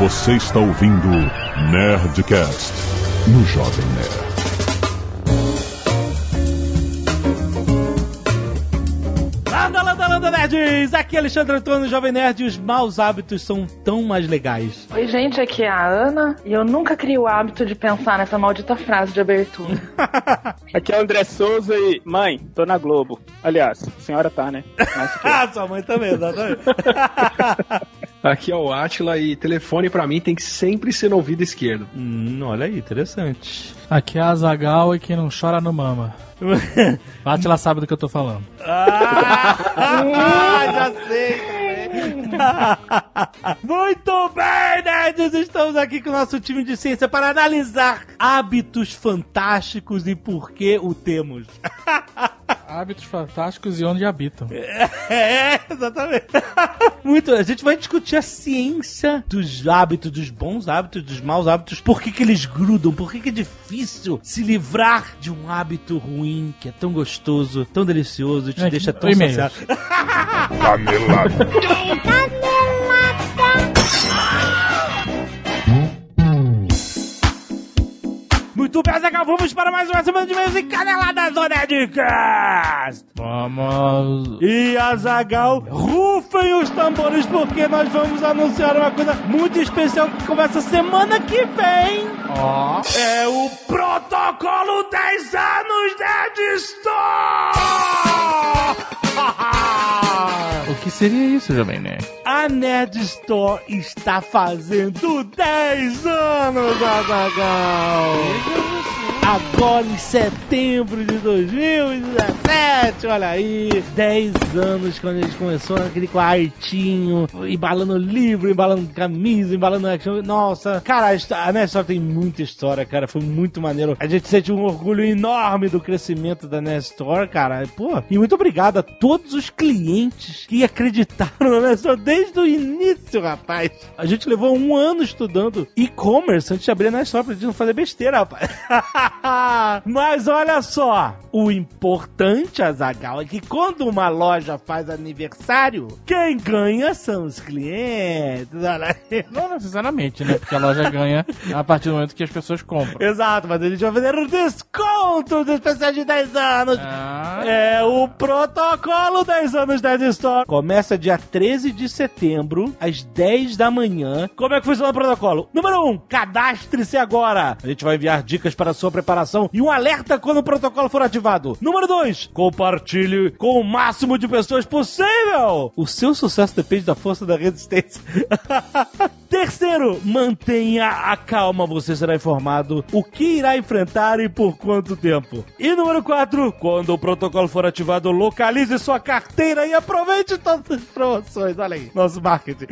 Você está ouvindo Nerdcast no Jovem Nerd. Landa, landa, landa, nerds! Aqui é Alexandre Antônio, Jovem Nerd, e os maus hábitos são tão mais legais. Oi, gente, aqui é a Ana e eu nunca criei o hábito de pensar nessa maldita frase de abertura. Aqui é o André Souza e. Mãe, tô na Globo. Aliás, a senhora tá, né? Mas, Ah, sua mãe também, exatamente. Aqui é o Atila e telefone pra mim tem que sempre ser no ouvido esquerdo. hum, olha aí, interessante. Aqui é a Zagal e quem não chora não mama. Atila sabe do que eu tô falando. Ah, já sei também. Muito bem, nerds! Estamos aqui com o nosso time de ciência para analisar hábitos fantásticos e por que o temos. Hábitos fantásticos e onde habitam. É, exatamente. Muito. A gente vai discutir a ciência dos hábitos, dos bons hábitos, dos maus hábitos, por que, que eles grudam, por que, que é difícil se livrar de um hábito ruim que é tão gostoso, tão delicioso, te É, deixa tão saciado. Muito bem, Zagal, vamos para mais uma semana de meios e caneladas do Nerdcast! Vamos. E Azagal, rufem os tambores porque nós vamos anunciar uma coisa muito especial que começa semana que vem. Ó. É o Protocolo 10 anos Nerd Store! O que seria isso, Jovem Nerd? A Nerd Store está fazendo 10 anos, Azagal! Agora em setembro de 2017, olha aí, 10 anos quando a gente começou aquele quartinho, embalando livro, embalando camisa, embalando action. Nossa, cara, a Store tem muita história, cara, foi muito maneiro. A gente sente um orgulho enorme do crescimento da Nerd Store, cara. Pô, e muito obrigado a todos os clientes que acreditaram na Nerd Store desde o início, rapaz. A gente levou um ano estudando e-commerce antes de abrir a Nerd Store pra gente não fazer besteira, rapaz. Mas olha só, o importante, Azagal, é que quando uma loja faz aniversário, quem ganha são os clientes. Olha aí. Não necessariamente, né? Porque a loja ganha a partir do momento que as pessoas compram. Exato, mas a gente vai fazer um desconto do especial de 10 anos. Ah, É o protocolo 10 anos da Store. Começa dia 13 de setembro, às 10 da manhã. Como é que funciona o protocolo? Número 1, um, cadastre-se agora. A gente vai enviar dicas para a sua preparação e um alerta quando o protocolo for ativado. Número 2, compartilhe com o máximo de pessoas possível. O seu sucesso depende da força da resistência. Terceiro, mantenha a calma, você será informado o que irá enfrentar e por quanto tempo. E número 4, quando o protocolo for ativado, localize sua carteira e aproveite todas as promoções. Olha aí, nosso marketing.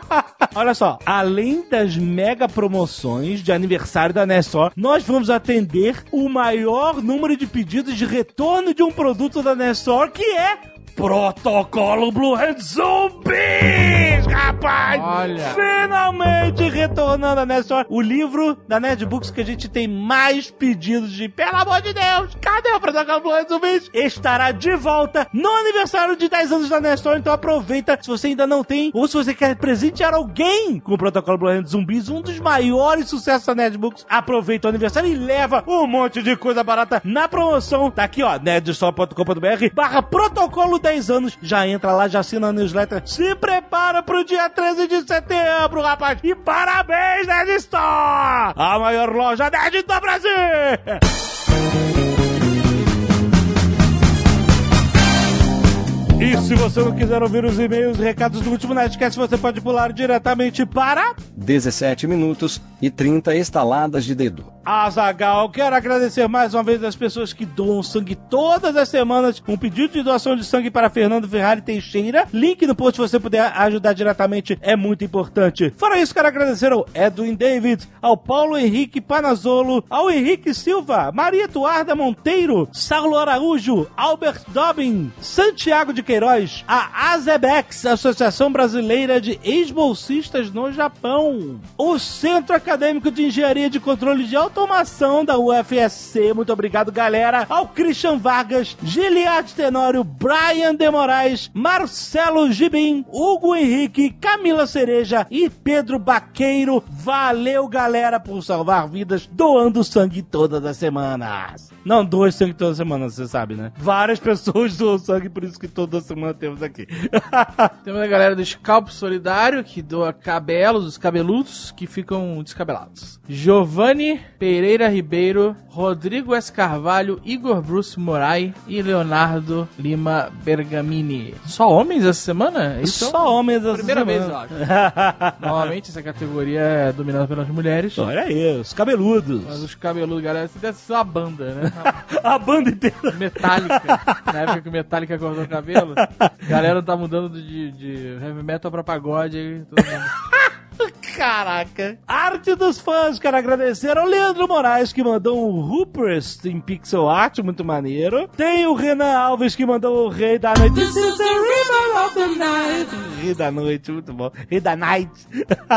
Olha só, além das mega promoções de aniversário da Nestor, nós vamos atender o maior número de pedidos de retorno de um produto da Nestor, que é Protocolo Blue Hand Zumbis, rapaz! Olha. Finalmente retornando a Nestor, o livro da Nerdbooks que a gente tem mais pedidos de, pelo amor de Deus, cadê o Protocolo Blue Hand Zumbis? Estará de volta no aniversário de 10 anos da Nestor, então aproveita se você ainda não tem, ou se você quer presentear alguém com o Protocolo Blue Hand Zumbis, um dos maiores sucessos da Nerdbooks, aproveita o aniversário e leva um monte de coisa barata na promoção. Tá aqui, ó, nerdstore.com.br barra protocolo 10 anos. Já entra lá, já assina a newsletter. Se prepara pro dia 13 de setembro, rapaz. E parabéns, Nerd Store! A maior loja nerd do Brasil! E se você não quiser ouvir os e-mails e recados do último Nerdcast, você pode pular diretamente para 17 minutos e 30 estaladas de dedo. Azagal. Quero agradecer mais uma vez as pessoas que doam sangue todas as semanas. Um pedido de doação de sangue para Fernando Ferrari Teixeira. Link no post se você puder ajudar diretamente, é muito importante. Fora isso, quero agradecer ao Edwin David, ao Paulo Henrique Panazolo, ao Henrique Silva, Maria Eduarda Monteiro, Saulo Araújo, Albert Dobbin, Santiago de Queiroz, a Azebex, Associação Brasileira de Ex-Bolsistas no Japão, o Centro Acadêmico de Engenharia de Controle de automação da UFSC. Muito obrigado, galera. Ao Christian Vargas, Giliad Tenório, Brian de Moraes, Marcelo Gibim, Hugo Henrique, Camila Cereja e Pedro Baqueiro. Valeu, galera, por salvar vidas doando sangue todas as semanas. Não, dois sangue toda semana, você sabe, né? Várias pessoas doam sangue, por isso que toda semana temos aqui. Temos a galera do Scalpo Solidário, que doa cabelos, os cabeludos que ficam descabelados. Giovanni Pereira Ribeiro, Rodrigo S. Carvalho, Igor Bruce Morai e Leonardo Lima Bergamini. Só homens essa semana? Isso é Só homens essa Primeira vez, eu semana. acho. Normalmente essa categoria é dominada pelas mulheres. Olha aí, os cabeludos. Mas os cabeludos, galera, isso deve ser uma banda, né? A banda inteira. Metallica. Na época que o Metallica cortou o cabelo, a galera tá mudando de, de heavy metal pra pagode aí. Todo mundo. Caraca. Arte dos fãs, quero agradecer ao Leandro Moraes, que mandou um Hoopers em pixel art, muito maneiro. Tem o Renan Alves, que mandou o Rei da Noite. This is the River of the Night. Rei da Noite, muito bom. Rei da Night.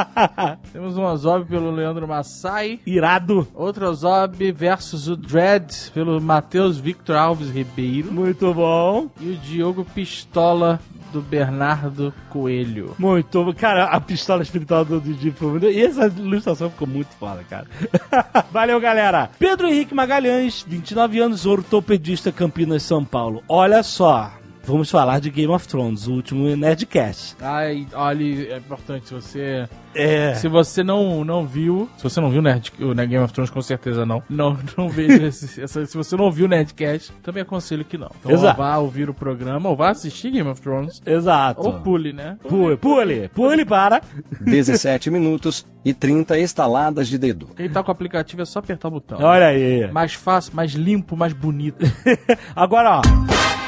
Temos um Ozob pelo Leandro Massai. Irado. Outro Ozob versus o Dread pelo Matheus Victor Alves Ribeiro. Muito bom. E o Diogo Pistola do Bernardo Coelho. Muito bom. Cara, a pistola espiritual do Muito... E essa ilustração ficou muito foda, cara. Valeu, galera. Pedro Henrique Magalhães, 29 anos, ortopedista Campinas, São Paulo. Olha só. Vamos falar de Game of Thrones, o último Nerdcast. Ai, olha, é importante, se você... É. Se você não, não viu, se você não viu Nerd, o Nerd Game of Thrones, com certeza não. Não, não veja esse, essa, se você não viu o Nerdcast, também aconselho que não. Então Exato. vá ouvir o programa, ou vá assistir Game of Thrones, Exato. ou pule, né? Pule, pule, pule para. 17 minutos e 30 estaladas de dedo. Quem tá com o aplicativo é só apertar o botão. Olha aí. Mais fácil, mais limpo, mais bonito. Agora, ó.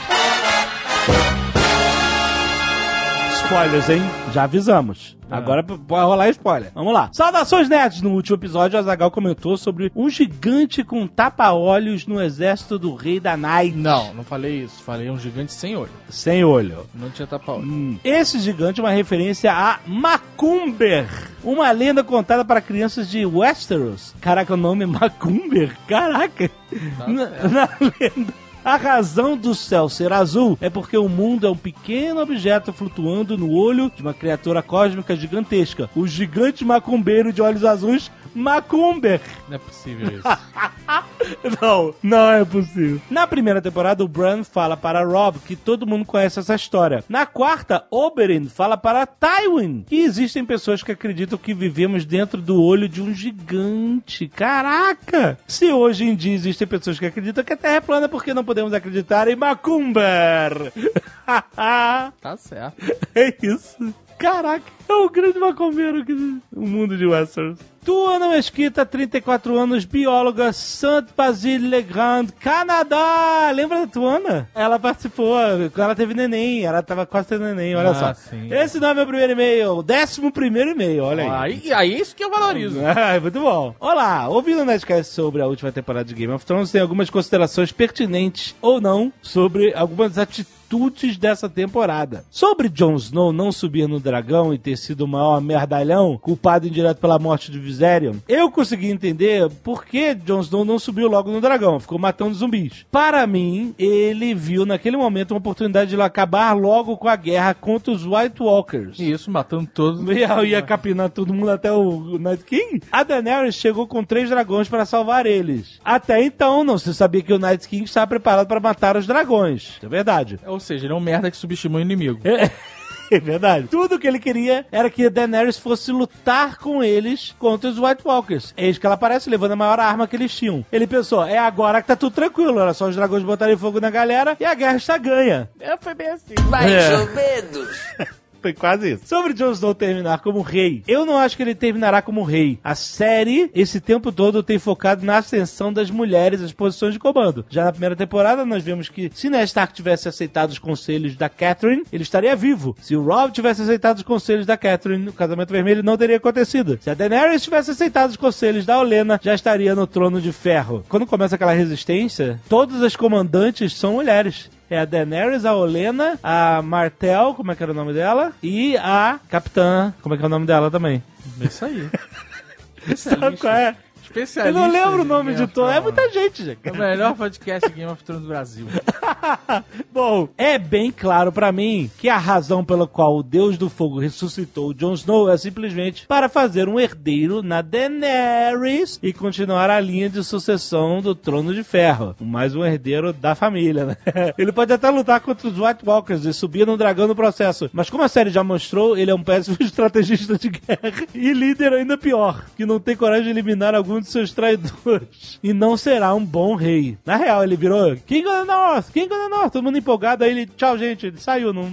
Spoilers, hein? Já avisamos. Agora p- pode rolar spoiler. Vamos lá. Saudações, nerds! No último episódio, o Azagal comentou sobre um gigante com tapa-olhos no exército do rei da Night. não, não falei isso. Falei um gigante sem olho. Sem olho. Não tinha tapa olho. Hum. Esse gigante é uma referência a Macumber, uma lenda contada para crianças de Westeros. Caraca, o nome é Macumber? Caraca! na, na lenda. A razão do céu ser azul é porque o mundo é um pequeno objeto flutuando no olho de uma criatura cósmica gigantesca. O gigante macumbeiro de olhos azuis, Macumber. Não é possível isso. Não, não é possível. Na primeira temporada, o Bran fala para Rob que todo mundo conhece essa história. Na quarta, Oberyn fala para Tywin que existem pessoas que acreditam que vivemos dentro do olho de um gigante. Caraca! Se hoje em dia existem pessoas que acreditam que a Terra é plana, por que não podemos acreditar em Macumber? tá certo. é isso. Caraca, é o grande macumbeiro que o mundo de Westeros. Tuana Mesquita, 34 anos, bióloga, Saint Basile Legrand, Canadá. Lembra da Tuana? Ela participou, ela teve neném, ela tava quase tendo neném, olha Ah, só. sim. Esse não é meu primeiro e-mail, o décimo primeiro e-mail, olha aí. Aí, aí isso que eu valorizo. Ah, muito bom. Olá, ouvindo o Nerdcast sobre a última temporada de Game of Thrones, tem algumas considerações pertinentes ou não sobre algumas atitudes dessa temporada. Sobre Jon Snow não subir no dragão e ter sido o maior merdalhão, culpado indireto pela morte de Viserion, eu consegui entender por que Jon Snow não subiu logo no dragão, ficou matando zumbis. Para mim, ele viu naquele momento uma oportunidade de acabar logo com a guerra contra os White Walkers. Isso, matando todos. Ia, ia capinar todo mundo até o Night King. A Daenerys chegou com três dragões para salvar eles. Até então, não se sabia que o Night King estava preparado para matar os dragões. É verdade. Ou seja, ele é um merda que subestimou o inimigo. É verdade. Tudo que ele queria era que a Daenerys fosse lutar com eles contra os White Walkers. Eis que ela aparece levando a maior arma que eles tinham. Ele pensou, é agora que tá tudo tranquilo, era só os dragões botarem fogo na galera e a guerra está ganha. É, foi bem assim. Mais É. ou menos. Foi quase isso. Sobre Jon Snow terminar como rei, eu não acho que ele terminará como rei. A série, esse tempo todo, tem focado na ascensão das mulheres às posições de comando. Já na primeira temporada, nós vimos que se Ned Stark tivesse aceitado os conselhos da Catherine, ele estaria vivo. Se o Rob tivesse aceitado os conselhos da Catherine, o casamento vermelho não teria acontecido. Se a Daenerys tivesse aceitado os conselhos da Olena, já estaria no trono de ferro. Quando começa aquela resistência, todas as comandantes são mulheres. É a Daenerys, a Olena, a Martel, como é que era o nome dela? E a Capitã, como é que é o nome dela também? Isso aí. Sabe qual é? Especialista. Eu não lembro o nome de todo. É muita gente, gente. É o melhor podcast Game of Thrones do Brasil. Bom, é bem claro pra mim que a razão pela qual o Deus do Fogo ressuscitou o Jon Snow é simplesmente para fazer um herdeiro na Daenerys e continuar a linha de sucessão do Trono de Ferro. Mais um herdeiro da família, né? Ele pode até lutar contra os White Walkers e subir no dragão no processo, mas como a série já mostrou, ele é um péssimo estrategista de guerra e líder ainda pior, que não tem coragem de eliminar algum de seus traidores. E não será um bom rei. Na real, ele virou King of the North, King of the North, todo mundo empolgado, aí ele, tchau gente, ele saiu, não...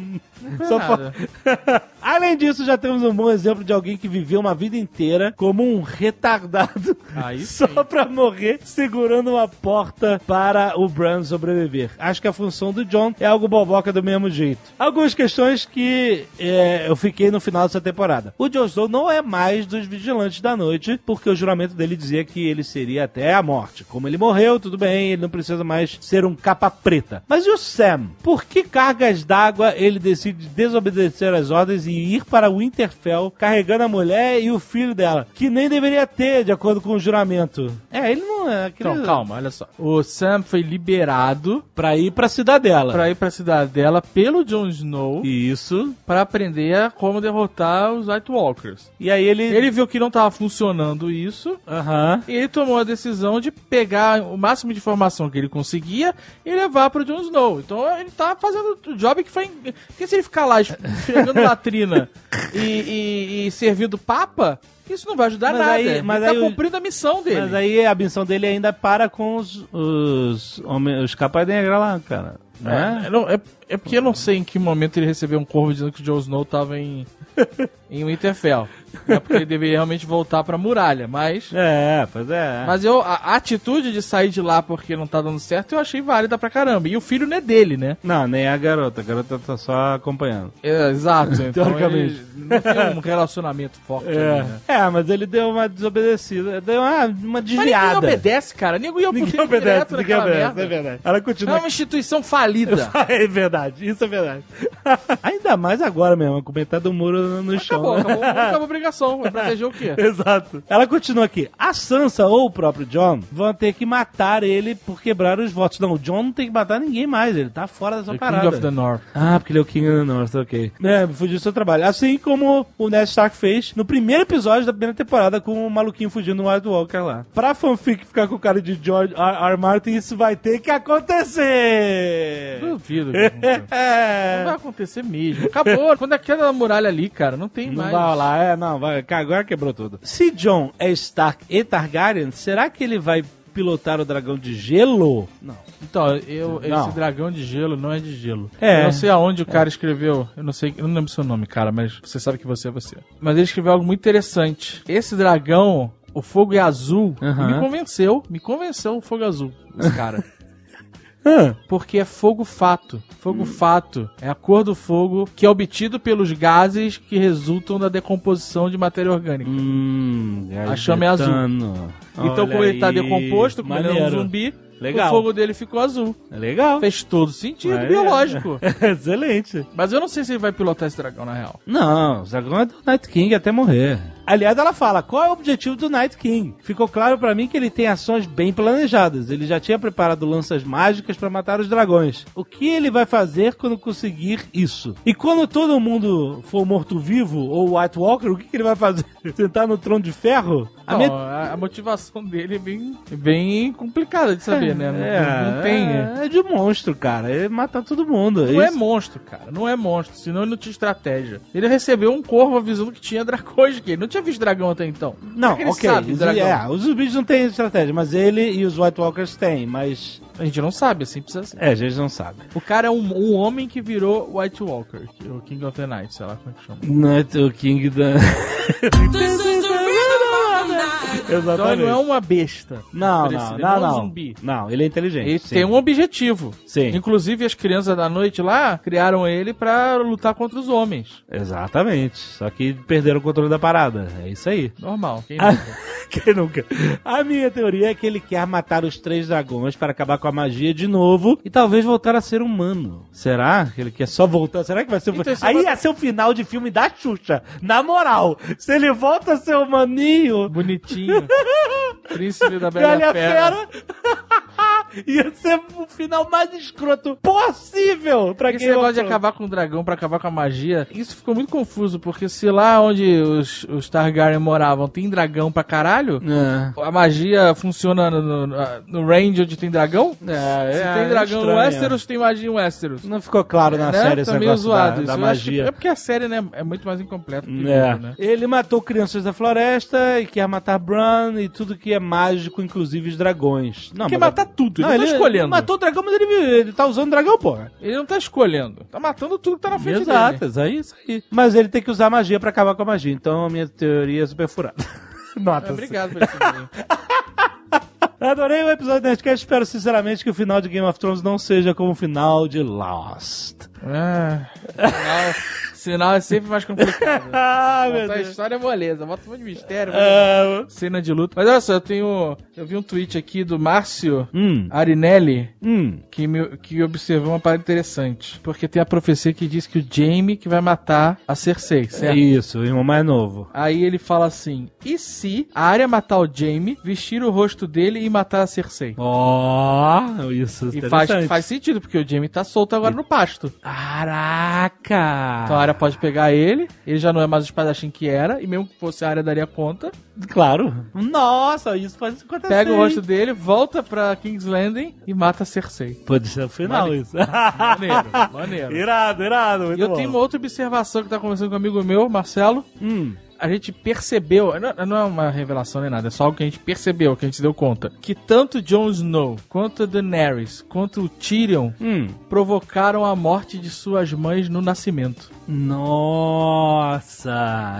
Só nada. Além disso, já temos um bom exemplo de alguém que viveu uma vida inteira como um retardado Aí só sim. pra morrer segurando uma porta para o Bran sobreviver. Acho que a função do John é algo boboca do mesmo jeito. Algumas questões que é, eu fiquei no final dessa temporada. O Jon Snow não é mais dos Vigilantes da Noite, porque o juramento dele dizia que ele seria até a morte. Como ele morreu, tudo bem, ele não precisa mais ser um capa preta. Mas e o Sam? Por que cargas d'água ele decide desobedecer as ordens e ir para Winterfell carregando a mulher e o filho dela? Que nem deveria ter, de acordo com o juramento. É, ele não é aquele... Então, calma, olha só. O Sam foi liberado Pra ir pra cidadela. pra ir pra cidadela pelo Jon Snow Isso. pra aprender a como derrotar os White Walkers. E aí ele... Ele viu que não tava funcionando isso Aham. e ele tomou a decisão de pegar o máximo de informação que ele conseguia e levar pro Jon Snow. Então ele tá fazendo o job que foi. Porque se ele ficar lá esfregando latrina e, e- e servindo papa, isso não vai ajudar Mas nada. aí- ele mas tá aí cumprindo a missão dele. Mas aí a missão dele ainda para com os... Os, homens- os capas negra lá, cara. Né? É, não, é, é porque eu não sei em que momento ele recebeu um corvo dizendo que o Jon Snow tava em, em Winterfell. É porque ele deveria realmente voltar pra muralha, mas. É, pois é. Mas eu, a, a atitude de sair de lá porque não tá dando certo, eu achei válida pra caramba. E o filho não é dele, né? Não, nem a garota. A garota tá só acompanhando. É, exato. Então Teoricamente. ele não tem um relacionamento forte ali, né? É. é, mas ele deu uma desobedecida. Deu uma, uma Mas ninguém desviada. obedece, cara. Ninguém Ninguém obedece, ninguém obedece. merda. É verdade. Ela É continua uma instituição falida. É verdade, isso é verdade. Ainda mais agora mesmo, com metade do muro no, no chão. Acabou, né? acabou, acabou obrigação. Vai proteger o quê? Exato. Ela continua aqui. A Sansa ou o próprio John vão ter que matar ele por quebrar os votos. Não, o John não tem que matar ninguém mais. Ele tá fora dessa The parada. King of the North. Ah, porque ele é o King of the North, ok. É, fugiu do seu trabalho. Assim como o Ned Stark fez no primeiro episódio da primeira temporada com o maluquinho fugindo no White Walker lá. Pra fanfic ficar com o cara de George R. R. Martin, isso vai ter que acontecer! Duvido. que aconteça. Não vai É. acontecer mesmo. Acabou. Quando é aquela muralha ali, cara, não tem Não mais. vai rolar, é, não, vai, agora quebrou tudo. Se John é Stark e Targaryen, será que ele vai pilotar o dragão de gelo? Não. Então, eu, Não. esse dragão de gelo não é de gelo. É. Eu não sei aonde o cara escreveu. Eu não sei, eu não lembro seu nome, cara, mas você sabe que você é você. Mas ele escreveu algo muito interessante. Esse dragão, o fogo é azul, Aham. me convenceu. Me convenceu o fogo azul, esse cara. Ah, Porque é fogo fato. Fogo fato é a cor do fogo que é obtido pelos gases que resultam da decomposição de matéria orgânica. hum, A chama é azul. então, Olha como ele tá aí, decomposto, como ele é um maneiro. zumbi, Legal. o fogo dele ficou azul. É legal. Fez todo sentido Maneiro. biológico. Excelente. Mas eu não sei se ele vai pilotar esse dragão, na real. Não, o dragão é do Night King até morrer. Aliás, ela fala, qual é o objetivo do Night King? Ficou claro pra mim que ele tem ações bem planejadas. Ele já tinha preparado lanças mágicas pra matar os dragões. O que ele vai fazer quando conseguir isso? E quando todo mundo for morto-vivo ou White Walker, o que, que ele vai fazer? Sentar no trono de ferro? A Não, a, a motivação dele é bem, bem complicada de saber, né? Não, É, não tem. É, é de monstro, cara. É matar todo mundo. Não é Isso- monstro, cara. Não é monstro. Senão ele não tinha estratégia. Ele recebeu um corvo avisando que tinha dragões aqui. Ele não tinha visto dragão até então. Não, é que ele ok. sabe, os, é, os zumbis não têm estratégia, mas ele e os White Walkers têm, mas. A gente não sabe, assim precisa ser. É, a gente não sabe. O cara é um, um homem que virou White Walker, que é o King of the Night, sei lá como é que chama. Não é o King da. Então ele não é uma besta. Não, não, ele não, é um não. zumbi. Não, ele é inteligente. Ele sim. tem um objetivo. Sim. Inclusive, as crianças da noite lá criaram ele pra lutar contra os homens. Exatamente. Só que perderam o controle da parada. É isso aí. Normal. Quem Ah, nunca? Quem nunca? A minha teoria é que ele quer matar os três dragões para acabar com a magia de novo e talvez voltar a ser humano. Será que ele quer só voltar? Será que vai ser o Então, esse Aí bot- ia ser o final de filme da Xuxa. Na moral, se ele volta a ser humaninho, Bonitinho. Príncipe da Bela, Bela Fera. Fera. Ia ser o final mais escroto possível pra Esse quem negócio de acabar com o dragão pra acabar com a magia, isso ficou muito confuso, porque se lá onde os, os Targaryen moravam tem dragão pra caralho, É. a magia funciona no, no, no range onde tem dragão? É, Se é, tem é dragão no. Westeros, tem magia em Westeros. Não ficou claro na né? série esse tá meio zoado da, isso. da magia. é porque a série né, é muito mais incompleta que o É. livro, né? Ele matou crianças da floresta e quer matar Bran e tudo que é mágico, inclusive os dragões. Não, Quer matar tudo, ele Não, não tá escolhendo. matou o dragão, mas ele, ele tá usando dragão, porra. Ele não tá escolhendo. Tá matando tudo que tá na frente Exato, dele. isso aí, isso aí. Mas ele tem que usar magia pra acabar com a magia. Então a minha teoria é super furada. Nota. É, Obrigado por. Adorei o episódio do Nerdcast. Espero sinceramente que o final de Game of Thrones não seja como o final de Lost. Ah, sinal é sempre mais complicado. Ah, meu Contar a Deus. história é moleza, bota um monte de mistério. Ah, Cena de luta. Mas olha só, eu tenho. Eu vi um tweet aqui do Márcio hum, Arinelli hum. que, me, que observou uma parada interessante. Porque tem a profecia que diz que o Jaime que vai matar a Cersei, É certo? isso, o irmão mais novo. Aí ele fala assim: e se a área matar o Jaime, vestir o rosto dele e matar a Cersei? Ó, isso E faz, faz sentido, porque o Jaime tá solto agora no pasto. Caraca! Então a área pode pegar ele, ele já não é mais o espadachim que era, e mesmo que fosse a área daria conta. Claro. Nossa, isso pode acontecer. Pega o rosto dele, volta pra King's Landing e mata a Cersei. Pode ser o final, Mane- isso. Maneiro, maneiro. irado, irado. Muito E eu bom. tenho uma outra observação que tá conversando com um amigo meu, Marcelo. Hum, A gente percebeu, não, não é uma revelação nem nada, é só algo que a gente percebeu, que a gente se deu conta. Que tanto Jon Snow, quanto Daenerys, quanto o Tyrion hum. provocaram a morte de suas mães no nascimento. Nossa,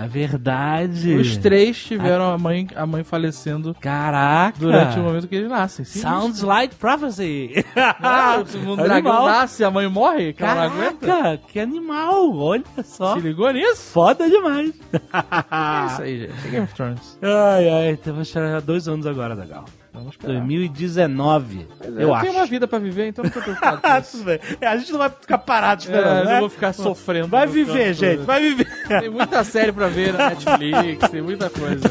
é verdade. Os três tiveram a mãe, a mãe falecendo Caraca. durante o momento que eles nascem. Sim, Sounds like prophecy. Ah, um dragão nasce, a mãe morre, que. Caraca, que animal. Olha só. Se ligou nisso? Foda demais. É isso aí, gente. É Game of Thrones. Ai, ai, temos esperar dois anos agora, legal. Vamos esperar. 2019, eu, Eu, acho. tenho uma vida pra viver, então não tô preocupado com Ah, isso. É, a gente não vai ficar parado esperando, É, eu né? não vou ficar sofrendo. Vai viver, canto. gente, vai viver. Tem muita série pra ver na Netflix, tem muita coisa.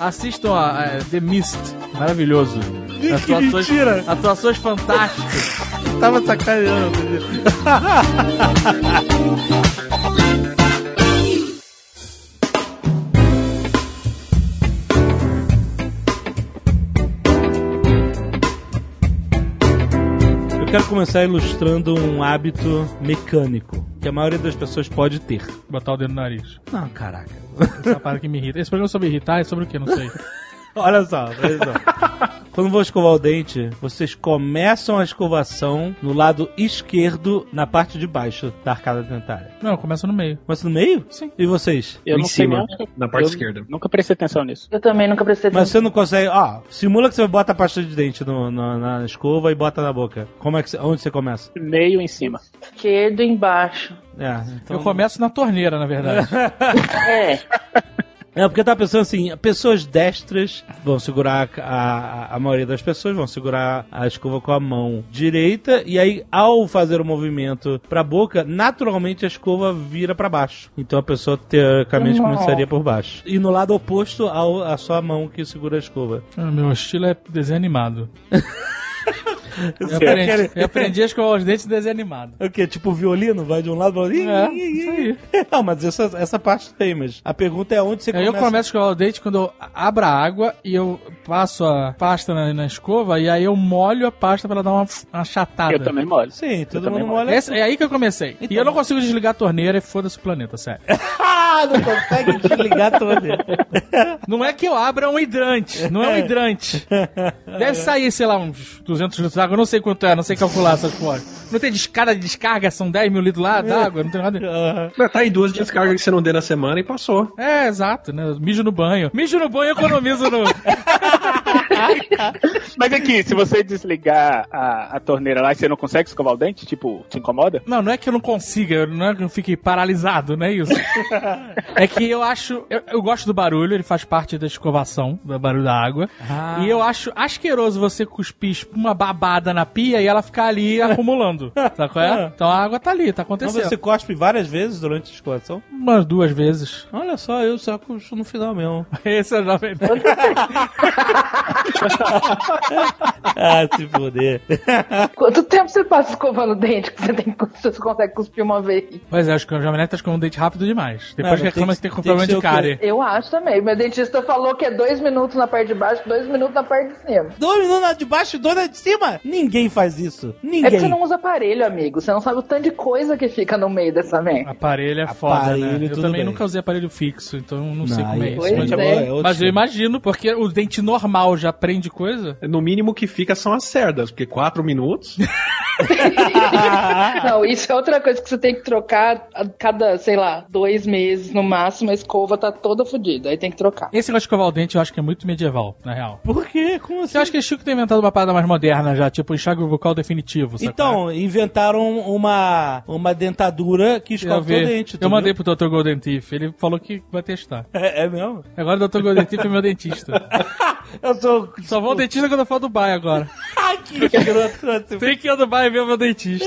Assistam a, a The Mist, maravilhoso. Que Atuações, mentira. atuações fantásticas. Tava sacaneando. quero começar ilustrando um hábito mecânico que a maioria das pessoas pode ter. Botar o dedo no nariz. Não, caraca. Essa parada que me irrita. Esse programa é sobre irritar, é sobre o que? Não sei. Olha só, olha só. Quando vou escovar o dente, vocês começam a escovação no lado esquerdo, na parte de baixo da arcada dentária. Não, começa no meio. Começa no meio? Sim. E vocês? Eu Em não sei cima, onde- na parte eu esquerda. Nunca prestei atenção nisso. Eu também nunca prestei Mas atenção. você não consegue. Ó, simula que você bota a pasta de dente no- no- na escova e bota na boca. Como é que você, onde você começa? Meio em cima. Esquerdo embaixo. É, então... Eu começo na torneira, na verdade. É. É, porque eu tava pensando assim, pessoas destras vão segurar a, a, a maioria das pessoas vão segurar a escova com a mão direita e aí ao fazer o movimento pra boca, naturalmente a escova vira pra baixo. Então a pessoa teoricamente começaria por baixo. E no lado oposto ao, a sua mão que segura a escova. Ah, Meu estilo é desenho animado. Eu aprendi, eu aprendi a escovar os dentes em desenho animado. O quê? Tipo violino? Vai de um lado para outro? É, isso aí. Não, mas essa, essa parte tem, mas a pergunta é onde você Aí eu começa. começo a escovar o dente quando eu abro a água e eu passo a pasta na, na escova e aí eu molho a pasta pra dar uma, uma chatada. Eu também molho. Sim, todo também mundo molho. molha. Esse- é aí que eu comecei. E eu não consigo desligar a torneira e foda-se o planeta, sério. Ah, não consegue desligar todo. Não é que eu abra um hidrante, não é um hidrante. Deve sair, sei lá, uns 200 litros d'água, eu não sei quanto é, não sei calcular essas coisas. Não tem descarga de descarga, são 10 mil litros lá d'água, não tem nada. Mas tá aí duas descargas que você não deu na semana e passou. É, exato, né? Mijo no banho. Mijo no banho, economizo no. Mas aqui, se você desligar a, a torneira lá e você não consegue escovar o dente, tipo, te incomoda? Não, não é que eu não consiga, não é que eu fique paralisado, não é isso. é que eu acho. Eu, eu gosto do barulho, ele faz parte da escovação, do barulho da água. E eu acho asqueroso você cuspir uma babada na pia e ela ficar ali acumulando. Sabe qual é? Então a água tá ali, tá Então acontecendo. você cospe várias vezes durante a escovação? Umas duas vezes. Olha só, eu só cuspo no final mesmo. Esse é o jovem. Ah, se foder. Quanto tempo você passa escovando o dente que você, tem, você consegue cuspir uma vez? Pois é, acho que o Jovem Nerd tá com um dente rápido demais. Depois Não, reclama tem que tem que- com tem que problema de o cárie. Eu acho também. Meu dentista falou que é dois minutos na parte de baixo, dois minutos na parte de cima. Dois minutos na de baixo e dois na de cima? Ninguém faz isso. É porque Ninguém. você não usa aparelho, amigo. Você não sabe o tanto de coisa que fica no meio dessa merda. Aparelho é foda, Aparelho, né? Eu também bem. nunca usei aparelho fixo, então eu não, sei Não, como é isso. Mas, é. outro mas eu imagino, porque o dente normal já prende coisa. No mínimo que fica são as cerdas, porque quatro minutos. Não, isso é outra coisa que você tem que trocar a cada, sei lá, dois meses no máximo. A escova tá toda fodida. Aí tem que trocar. Esse negócio de escovar o dente eu acho que é muito medieval, na real. Por quê? Como assim? Eu acho que o Chico tem inventado uma parada mais moderna já, tipo enxágue bucal definitivo. sabe é? Então, inventaram uma, uma dentadura que escova o dente. eu mandei viu? pro Dr. Golden Teeth, ele falou que vai testar. É, é mesmo? Agora o Dr. Golden Teeth é meu dentista. Eu sou. Só vou ao dentista quando eu for ao Dubai agora. Ai, que escroto. Tem que ir ao Dubai e ver o meu dentista.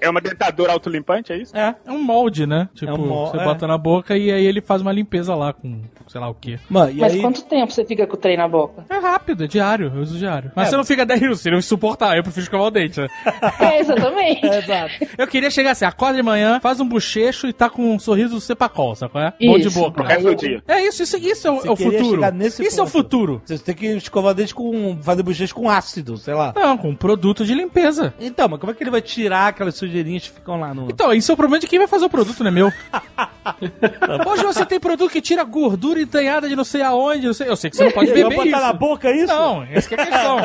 É uma dentadura autolimpante, é isso? É, é um molde, né? Tipo, É um mol- você é. bota na boca e aí ele faz uma limpeza lá com sei lá o quê. Mano, e Mas aí. quanto tempo você fica com o trem na boca? É rápido, é diário, eu uso diário. Mas É. você não fica 10 minutos, seria insuportável. Eu prefiro escovar o dente, né? É, exatamente. É, exato. Eu queria chegar assim, acorda de manhã, faz um bochecho e tá com um sorriso do cepacol, sabe qual é? Bom de Isso. boca. O resto do dia. É isso, isso, isso é o, é o futuro. Isso é o ponto. futuro. Você tem que escovar o dente com. fazer bochecha com ácido, sei lá. Não, com produto de limpeza. Então, mas como é que ele vai tirar aquelas sujeirinhas que ficam lá no. Então, isso é o problema de quem vai fazer o produto, não é meu. Hoje você tem produto que tira gordura entanhada de não sei aonde, não sei. Eu sei que você não pode Vai beber botar isso. na boca isso? Não, essa que é a questão.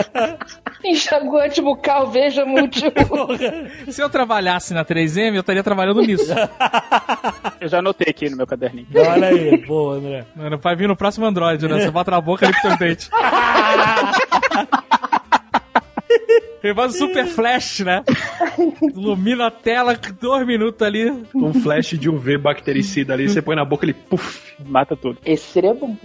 Enxaguante bucal, veja múltiplo. Se eu trabalhasse na 3M, eu estaria trabalhando nisso. Eu já anotei aqui no meu caderninho. Olha aí, boa, André. Mano, vai vir no próximo Android, né? Você bota na boca e limpa teu dente. Ele faz o super flash, né? Ilumina a tela, dois minutos ali. Um flash de UV bactericida ali, você põe na boca ele puff. Mata tudo. Esse seria bom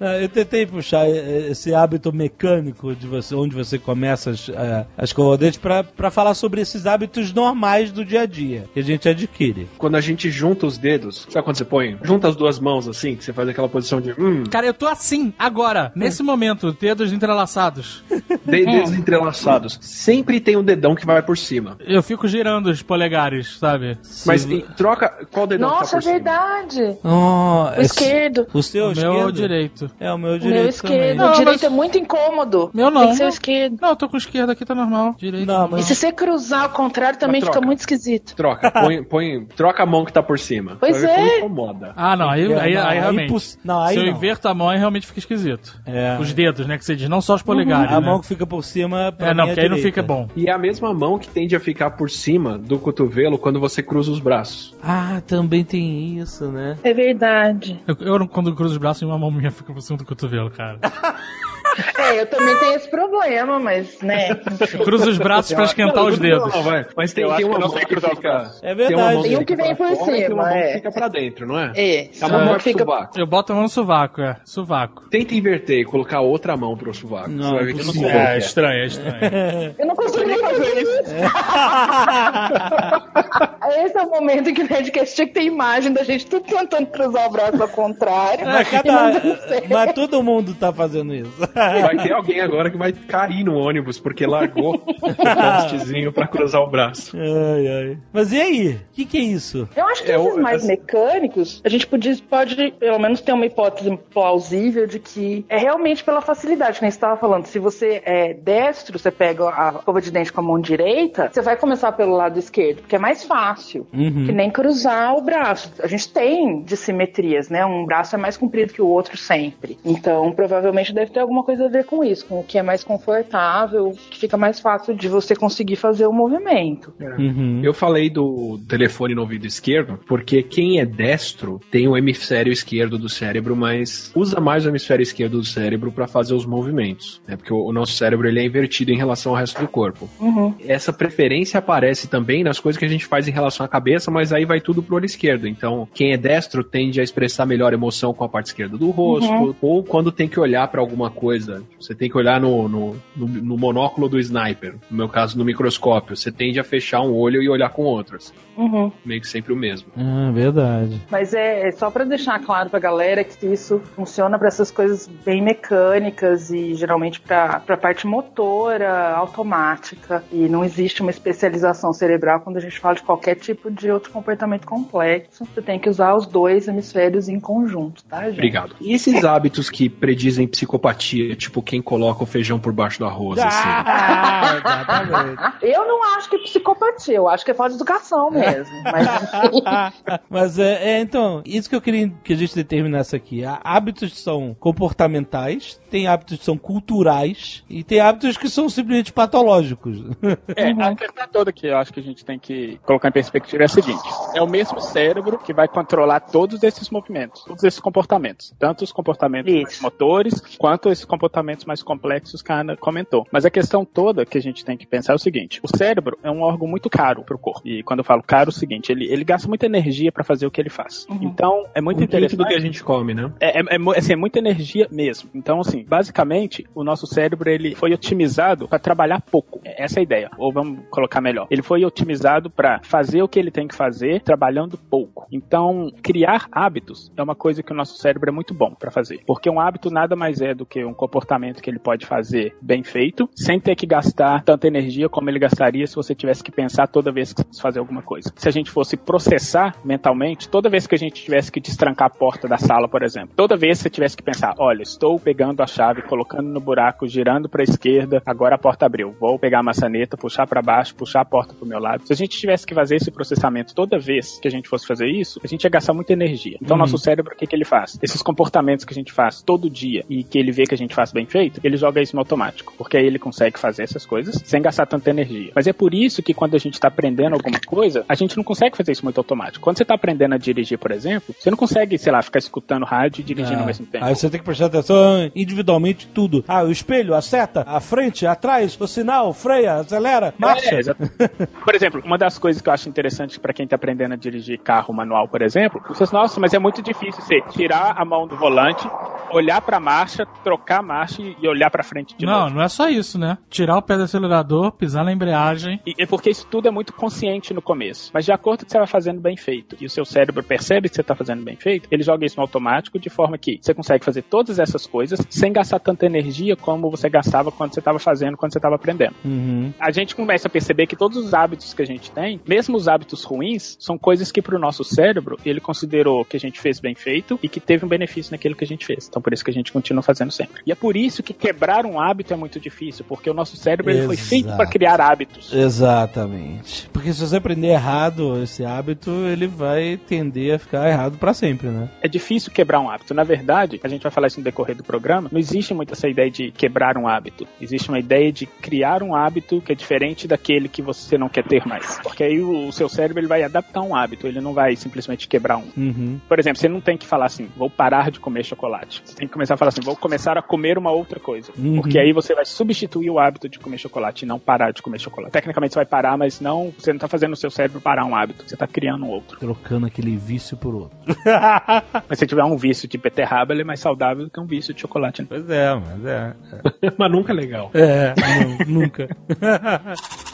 Eu tentei puxar esse hábito mecânico de você, onde você começa as, eh, as escovar o dente pra, pra falar sobre esses hábitos normais do dia a dia que a gente adquire. Quando a gente junta os dedos, sabe quando você põe? Junta as duas mãos assim, que você faz aquela posição de hum, Cara, eu tô assim, agora, nesse momento, dedos entrelaçados. de- dedos entrelaçados. Sempre tem um dedão que vai por cima. Eu fico girando os polegares, sabe? Mas Se- e, troca qual dedão que tá Nossa, por é cima? verdade. Oh, O esquerdo. O seu o meu esquerdo? Direito. É o meu O direito meu esquerdo. Não, o direito mas- é muito incômodo. Meu não. Tem que ser o esquerdo. Não, eu tô com o esquerdo aqui, tá normal. Direito. Não, E mas se você cruzar ao contrário, também fica muito esquisito. Troca, põe, põe, troca a mão que tá por cima. Pois é. incomoda. Ah, não, aí, aí, não, aí aí realmente. pus- não, aí Se eu não. inverto a mão, aí realmente fica esquisito. É. Os dedos, né, que você diz, não só os polegares, a né? mão que fica por cima. pra É, não, mim porque aí não fica bom. E é a mesma mão que tende a ficar por cima do cotovelo quando você cruza os braços. Ah, também tem isso, né? É verdade. Eu, eu, quando cruzo os braços, uma mão minha fica por cima do cotovelo, cara. É, eu também tenho esse problema, mas, né. Eu cruzo os braços pra esquentar os dedos. Não, vai. Mas tem, tem que uma não mão que cruzar os fica... braços. É verdade. Tem um que vem pra por e tem uma cima, mão é. que fica pra dentro, não é? É. A mão fica- sovaco. Eu boto a mão no sovaco, é. Sovaco. Tenta inverter e colocar outra mão pro sovaco. Não, Você vai ver que não impossível. concorda. É estranho, é estranho. Eu não consigo nem fazer isso. Esse é o momento em que o Nerdcast tinha que ter imagem da gente tudo tentando cruzar o braço ao contrário. Mas, não deu cada... Mas todo mundo tá fazendo isso. Vai ter alguém agora que vai cair no ônibus porque largou o postzinho pra cruzar o braço. Ai, ai. Mas e aí? O que, que é isso? Eu acho que É, esses mais essa- mecânicos, a gente podia, pode pelo menos ter uma hipótese plausível de que é realmente pela facilidade, que nem você estava falando. Se você é destro, você pega a escova de dente com a mão direita, você vai começar pelo lado esquerdo, porque é mais fácil. Uhum. Que nem cruzar o braço. A gente tem dissimetrias, né? Um braço é mais comprido que o outro sempre. Então, provavelmente deve ter alguma coisa a ver ver com isso, com o que é mais confortável, que fica mais fácil de você conseguir fazer o movimento. Uhum. Eu falei do telefone no ouvido esquerdo porque quem é destro tem o hemisfério esquerdo do cérebro, mas usa mais o hemisfério esquerdo do cérebro para fazer os movimentos, né? Porque o, o nosso cérebro ele é invertido em relação ao resto do corpo. Uhum. Essa preferência aparece também nas coisas que a gente faz em relação à cabeça, mas aí vai tudo pro olho esquerdo. Então, quem é destro tende a expressar melhor emoção com a parte esquerda do rosto, Uhum. ou quando tem que olhar para alguma coisa, você tem que olhar no, no, no- no monóculo do sniper, no meu caso no microscópio, você tende a fechar um olho e olhar com o outro, assim, Uhum. meio que sempre o mesmo. Ah, verdade. Mas é, é só pra deixar claro pra galera que isso funciona pra essas coisas bem mecânicas e geralmente pra pra parte motora, automática. E não existe uma especialização cerebral quando a gente fala de qualquer tipo de outro comportamento complexo. Você tem que usar os dois hemisférios em conjunto, tá, gente? Obrigado. E esses hábitos que predizem psicopatia, tipo quem coloca o feijão por baixo do arroz, assim? Ah, exatamente. Eu não acho que é psicopatia, eu acho que é falta de educação mesmo. Mas. Mas é, é, então, isso que eu queria que a gente determinasse aqui. Há hábitos que são comportamentais, tem hábitos que são culturais e tem hábitos que são simplesmente patológicos. É, a questão toda que eu acho que a gente tem que colocar em perspectiva é a seguinte: é o mesmo cérebro que vai controlar todos esses movimentos, todos esses comportamentos, tanto os comportamentos Isso. motores quanto esses comportamentos mais complexos que a Ana comentou. Mas a questão toda que a gente tem que pensar é o seguinte: o cérebro é um órgão muito caro para o corpo. E quando eu falo caro, é o seguinte: ele, ele gasta muita energia para fazer o que ele faz. Então é muito quinto interessante. do que a gente come, né? É, é, é assim, é muita energia mesmo. Então, assim, basicamente, o nosso cérebro ele foi otimizado para trabalhar pouco. Essa é a ideia. Ou vamos colocar melhor. Ele foi otimizado para fazer o que ele tem que fazer trabalhando pouco. Então, criar hábitos é uma coisa que o nosso cérebro é muito bom para fazer. Porque um hábito nada mais é do que um comportamento que ele pode fazer bem feito, sem ter que gastar tanta energia como ele gastaria se você tivesse que pensar toda vez que fazer alguma coisa. Se a gente fosse processar mentalmente, toda vez que a gente tivesse que destrancar a porta da sala, por exemplo, toda vez que você tivesse que pensar, olha, estou pegando a chave, colocando no buraco, girando para a esquerda, agora a porta abriu, vou pegar a maçaneta, puxar para baixo, puxar a porta pro meu lado. Se a gente tivesse que fazer esse processamento toda vez que a gente fosse fazer isso, a gente ia gastar muita energia. Então, nosso cérebro, o que, que ele faz? Esses comportamentos que a gente faz todo dia e que ele vê que a gente faz bem feito, ele joga isso no automático, porque aí ele consegue fazer essas coisas sem gastar tanta energia. Mas é por isso que quando a gente está aprendendo alguma coisa, a gente não consegue fazer isso muito automático. Quando você está aprendendo a dirigir, por exemplo, você não consegue, sei lá, ficar escutando rádio e dirigindo ao mesmo tempo. Aí você tem que prestar atenção individualmente tudo. Ah, o espelho, a seta, a frente, atrás, o sinal, freia, acelera, marcha. É, por exemplo, uma das coisas que eu acho interessante para quem tá aprendendo a dirigir carro manual, por exemplo, você fala, nossa, mas é muito difícil você tirar a mão do volante, olhar pra marcha, trocar a marcha e olhar pra frente de não, novo. não é só isso, né? Tirar o pé do acelerador, pisar na embreagem. E é porque isso tudo é muito consciente no começo. Mas de acordo com que você vai fazendo bem feito e o seu cérebro percebe que você está fazendo bem feito, ele joga isso no automático de forma que você consegue fazer todas essas coisas sem gastar tanta energia como você gastava quando você estava fazendo, quando você estava aprendendo. Uhum. A gente começa a perceber que todos os hábitos que a gente tem, mesmo os hábitos ruins, são coisas que para o nosso cérebro ele considerou que a gente fez bem feito e que teve um benefício naquilo que a gente fez. Então por isso que a gente continua fazendo sempre. E é por isso que quebrar um hábito é muito difícil, porque o nosso cérebro ele foi feito para criar hábitos. Exatamente. Porque se você aprender errado esse hábito, ele vai tender a ficar errado pra sempre, né? é difícil quebrar um hábito. Na verdade, a gente vai falar isso no decorrer do programa, não existe muito essa ideia de quebrar um hábito. Existe uma ideia de criar um hábito que é diferente daquele que você não quer ter mais. Porque aí o seu cérebro ele vai adaptar um hábito, ele não vai simplesmente quebrar um. Uhum. Por exemplo, você não tem que falar assim, vou parar de comer chocolate. Você tem que começar a falar assim, vou começar a comer uma outra coisa. Uhum. Porque aí você vai substituir o hábito de comer chocolate e não parar de comer chocolate. Tecnicamente você vai parar, mas não, você não tá fazendo o seu cérebro parar um hábito, você tá criando um outro. Trocando aquele vício por outro. Mas se tiver um vício de beterraba, ele é mais saudável do que um vício de chocolate. Pois é, mas é. Mas nunca é legal. É, não, nunca.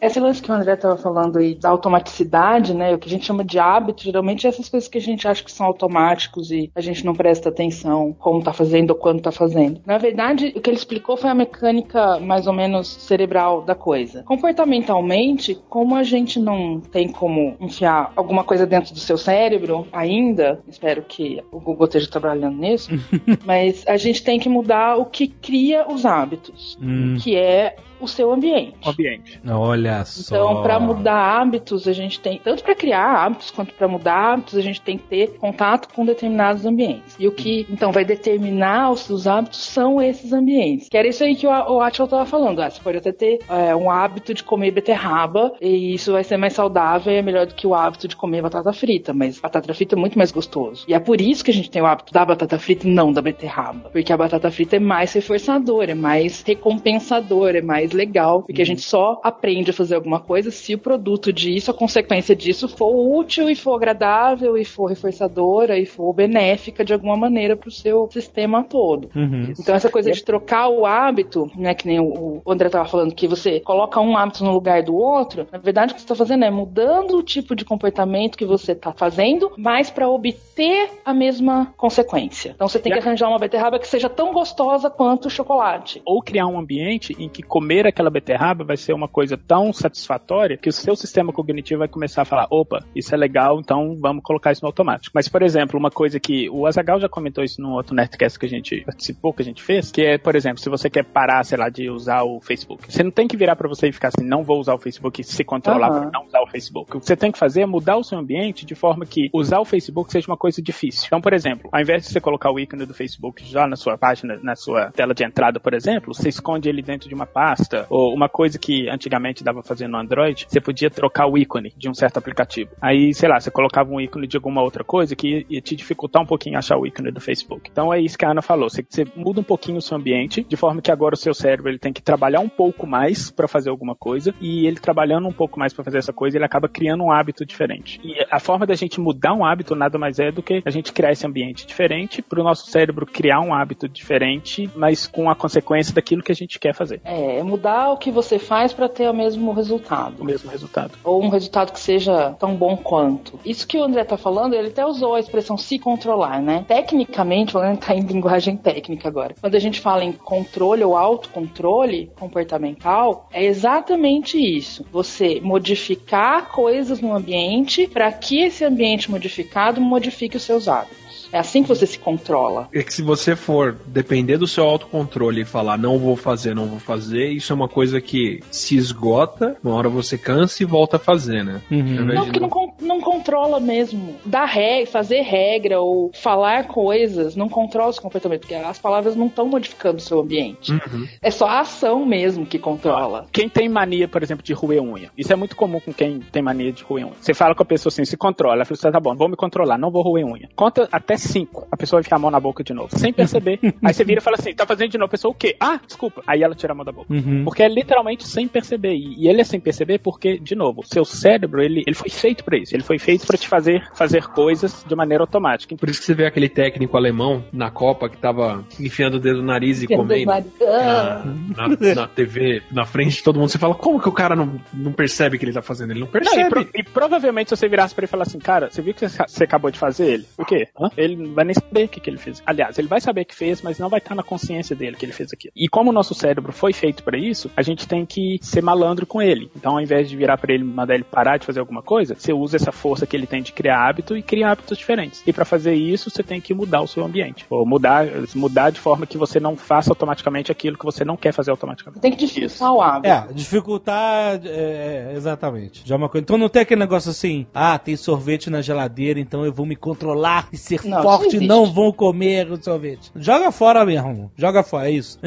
Esse lance que o André estava falando aí da automaticidade, né? O que a gente chama de hábito, geralmente é essas coisas que a gente acha que são automáticos e a gente não presta atenção como tá fazendo ou quando tá fazendo. Na verdade, o que ele explicou foi a mecânica mais ou menos cerebral da coisa. Comportamentalmente, como a gente não tem como enfiar alguma coisa dentro do seu cérebro ainda, espero que o Google esteja trabalhando nisso, mas a gente tem que mudar o que cria os hábitos Hum. que é o seu ambiente. O ambiente. Olha só. Então, para mudar hábitos, a gente tem, tanto para criar hábitos quanto para mudar hábitos, a gente tem que ter contato com determinados ambientes. E o que, então, vai determinar os seus hábitos são esses ambientes. Que era isso aí que o, o Atchel estava falando. Ah, você pode até ter é, um hábito de comer beterraba, e isso vai ser mais saudável e é melhor do que o hábito de comer batata frita. Mas batata frita é muito mais gostoso. E é por isso que a gente tem o hábito da batata frita e não da beterraba. Porque a batata frita é mais reforçadora, é mais recompensadora, é mais legal. Porque a gente só aprende a fazer alguma coisa se o produto disso, a consequência disso for útil e for agradável e for reforçadora e for benéfica de alguma maneira para o seu sistema todo. Uhum. Então essa coisa de trocar o hábito, né, que nem o o André estava falando, que você coloca um hábito no lugar do outro, na verdade o que você está fazendo é mudando o tipo de comportamento que você está fazendo, mas para obter a mesma consequência. Então você tem que arranjar uma beterraba que seja tão gostosa quanto o chocolate. Ou criar um ambiente em que comer aquela beterraba vai ser uma coisa tão satisfatória que o seu sistema cognitivo vai começar a falar: opa, isso é legal, então vamos colocar isso no automático. Mas, por exemplo, uma coisa que o Azagal já comentou isso num outro Nerdcast que a gente participou, que a gente fez, que é, por exemplo, se você quer parar, sei lá, de usar o Facebook, você não tem que virar para você e ficar assim, não vou usar o Facebook e se controlar Aham. para não usar o Facebook. O que você tem que fazer é mudar o seu ambiente de forma que usar o Facebook seja uma coisa difícil. Então, por exemplo, ao invés de você colocar o ícone do Facebook já na sua página, na sua tela de entrada, por exemplo, você esconde ele dentro de uma pasta, ou uma coisa que antigamente dava fazer no Android, você podia trocar o ícone de um certo aplicativo. Aí, sei lá, você colocava um ícone de alguma outra coisa que ia te dificultar um pouquinho achar o ícone do Facebook. Então é isso que a Ana falou, você, você muda um pouquinho o seu ambiente, de forma que agora o seu cérebro ele tem que trabalhar um pouco mais para fazer alguma coisa, e ele trabalhando um pouco mais para fazer essa coisa, ele acaba criando um hábito diferente. E a forma da gente mudar um hábito nada mais é do que a gente criar esse ambiente diferente para o nosso cérebro criar um hábito diferente, mas com a consequência daquilo que a gente quer fazer. É mudar o que você faz para ter o mesmo resultado. O mesmo resultado. ou um resultado que seja tão bom quanto. Isso que o André tá falando, ele até usou a expressão se controlar, né? Tecnicamente, falando tá em linguagem técnica agora. Quando a gente fala em controle ou autocontrole comportamental, é exatamente isso. Você modificar coisas no ambiente para que esse ambiente modificado modifique os seus hábitos. É assim que você se controla. É que se você for depender do seu autocontrole e falar não vou fazer, não vou fazer, isso é uma coisa que se esgota, uma hora você cansa e volta a fazer, né? Invés Não, porque não, não controla mesmo. Dar regra, fazer regra ou falar coisas não controla esse comportamento, porque as palavras não estão modificando o seu ambiente. Uhum. É só a ação mesmo que controla. Quem tem mania, por exemplo, de roer unha, isso é muito comum com quem tem mania de roer unha. Você fala com a pessoa assim, se controla, ela fala assim, tá bom, vou me controlar, não vou roer unha. Conta até cinco, a pessoa vai ficar a mão na boca de novo, sem perceber. Aí você vira e fala assim, tá fazendo de novo, a pessoa, o quê? Ah, desculpa. Aí ela tira a mão da boca. Uhum. Porque é literalmente sem perceber. E e ele é sem perceber porque, de novo, seu cérebro, ele, ele foi feito pra isso. Ele foi feito pra te fazer fazer coisas de maneira automática. Por isso que você vê aquele técnico alemão na Copa que tava enfiando o dedo no nariz e comendo Ah, na, na- na TV, na frente de todo mundo. Você fala, como que o cara não, não percebe que ele tá fazendo? Ele não Não, percebe. e, pro- e provavelmente se você virasse pra ele e falar assim, cara, você viu que você você acabou de fazer ele? O quê? Hã? Ele não vai nem saber o que, que ele fez. Aliás, ele vai saber que fez, mas não vai estar na consciência dele que ele fez aquilo. E como o nosso cérebro foi feito pra isso, a gente tem que ser malandro com ele. Então, ao invés de virar pra ele e mandar ele parar de fazer alguma coisa, você usa essa força que ele tem de criar hábito e cria hábitos diferentes. E pra fazer isso, você tem que mudar o seu ambiente. Ou mudar, mudar de forma que você não faça automaticamente aquilo que você não quer fazer automaticamente. Tem que dificultar o hábito. É, dificultar, é, exatamente. Já é uma coisa. Então não tem aquele negócio assim, ah, tem sorvete na geladeira, então eu vou me controlar e ser Não, forte não não vou comer o sorvete. Joga fora mesmo. Joga fora, é isso.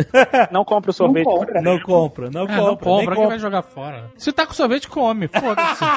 Não compra o sorvete. Não compra. não compra, não É, compra. não nem compra, quem vai jogar fora? Se tá com sorvete, come. Foda-se.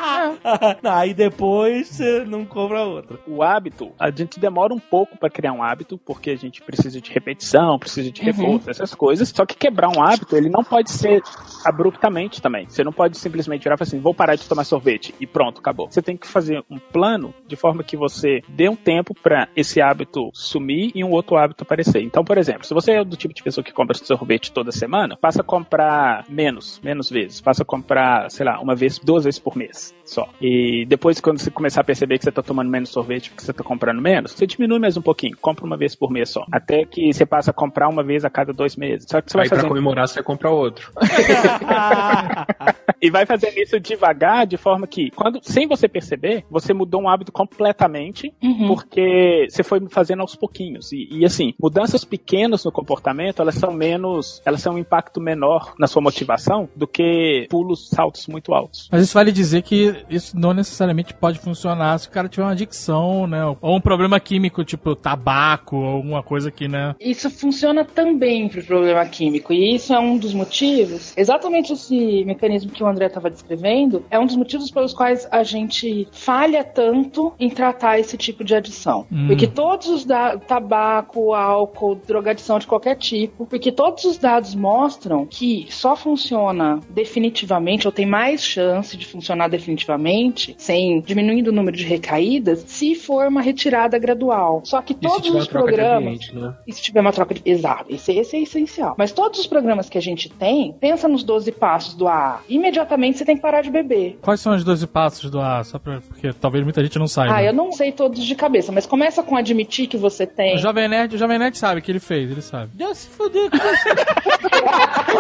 É. Aí depois você não compra outra. o hábito, a gente demora um pouco para criar um hábito, porque a gente precisa de repetição, precisa de reforço, essas coisas. Só que quebrar um hábito, ele não pode ser abruptamente também. Você não pode simplesmente virar e falar assim, vou parar de tomar sorvete e pronto, acabou. Você tem que fazer um plano de forma que você dê um tempo para esse hábito sumir e um outro hábito aparecer. Então, por exemplo, se você é do tipo de pessoa que compra sorvete toda semana, passa a comprar menos, menos vezes. Passa a comprar, sei lá, uma vez, duas vezes por mês só. E depois, quando você começar a perceber que você tá tomando menos sorvete porque você tá comprando menos, você diminui mais um pouquinho. Compra uma vez por mês só. Até que você passa a comprar uma vez a cada dois meses. Só que você vai Aí pra fazendo comemorar você compra outro. e vai fazendo isso devagar, de forma que, quando, sem você perceber, você mudou um hábito completamente, Uhum. porque você foi fazendo aos pouquinhos. E, e, assim, mudanças pequenas no comportamento, elas são menos, elas são um impacto menor na sua motivação do que pulos, saltos muito altos. Mas isso vale dizer que isso não necessariamente pode funcionar se o cara tiver uma adicção, né? Ou um problema químico, tipo tabaco, ou alguma coisa que, né? Isso funciona também para o problema químico, e isso é um dos motivos. Exatamente esse mecanismo que o André estava descrevendo é um dos motivos pelos quais a gente falha tanto em tratar esse tipo de adição. Hum. Porque todos os dados, tabaco, álcool, drogadição de qualquer tipo, porque todos os dados mostram que só funciona definitivamente, ou tem mais chance de funcionar definitivamente, sem diminuindo o número de recaídas, se for uma retirada gradual. Só que se todos tiver uma os programas. ambiente, né? E se tiver uma troca de. Exato, esse, esse é essencial. Mas todos os programas que a gente tem, pensa nos 12 passos do AA. Imediatamente você tem que parar de beber. Quais são os 12 passos do A? Só pra, porque talvez muita gente não saiba. Ah, eu não sei todos de cabeça, mas começa com admitir que você tem. O Jovem Nerd, o Jovem Nerd sabe que ele fez, ele sabe. Já se fudeu com você.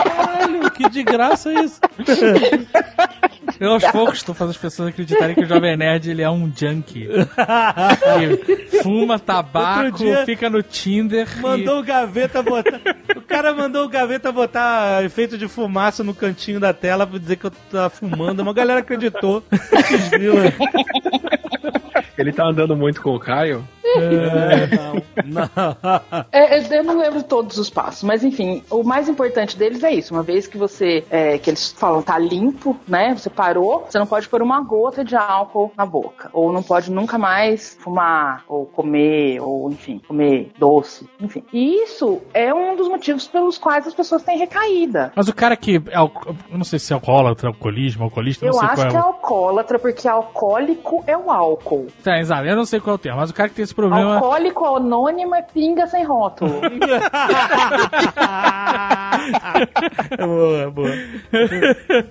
Caralho, que de graça é isso. Eu aos poucos estou fazendo as pessoas acreditarem que o Jovem Nerd ele é um junkie. Que fuma tabaco, dia- fica no Tinder. e- Mandou o gaveta botar. o cara mandou o gaveta botar efeito de fumaça no cantinho da tela pra dizer que eu tava fumando. Uma galera acreditou. Grila. Ele tá andando muito com o Caio. Não. É, é, eu não lembro todos os passos, mas enfim, o mais importante deles é isso. Uma vez que você, é, que eles falam, tá limpo, né? Você parou, você não pode pôr uma gota de álcool na boca. Ou não pode nunca mais fumar, ou comer, ou enfim, comer doce, enfim. E isso é um dos motivos pelos quais as pessoas têm recaída. Mas o cara que. É, eu não sei se é alcoólatra, alcoolismo, alcoolista, Eu não sei acho qual que é é o. alcoólatra, porque alcoólico é o álcool. Tá, exato, eu não sei qual é o termo, mas o cara que tem esse problema. Alcoólico anônimo é pinga sem rótulo. boa, boa.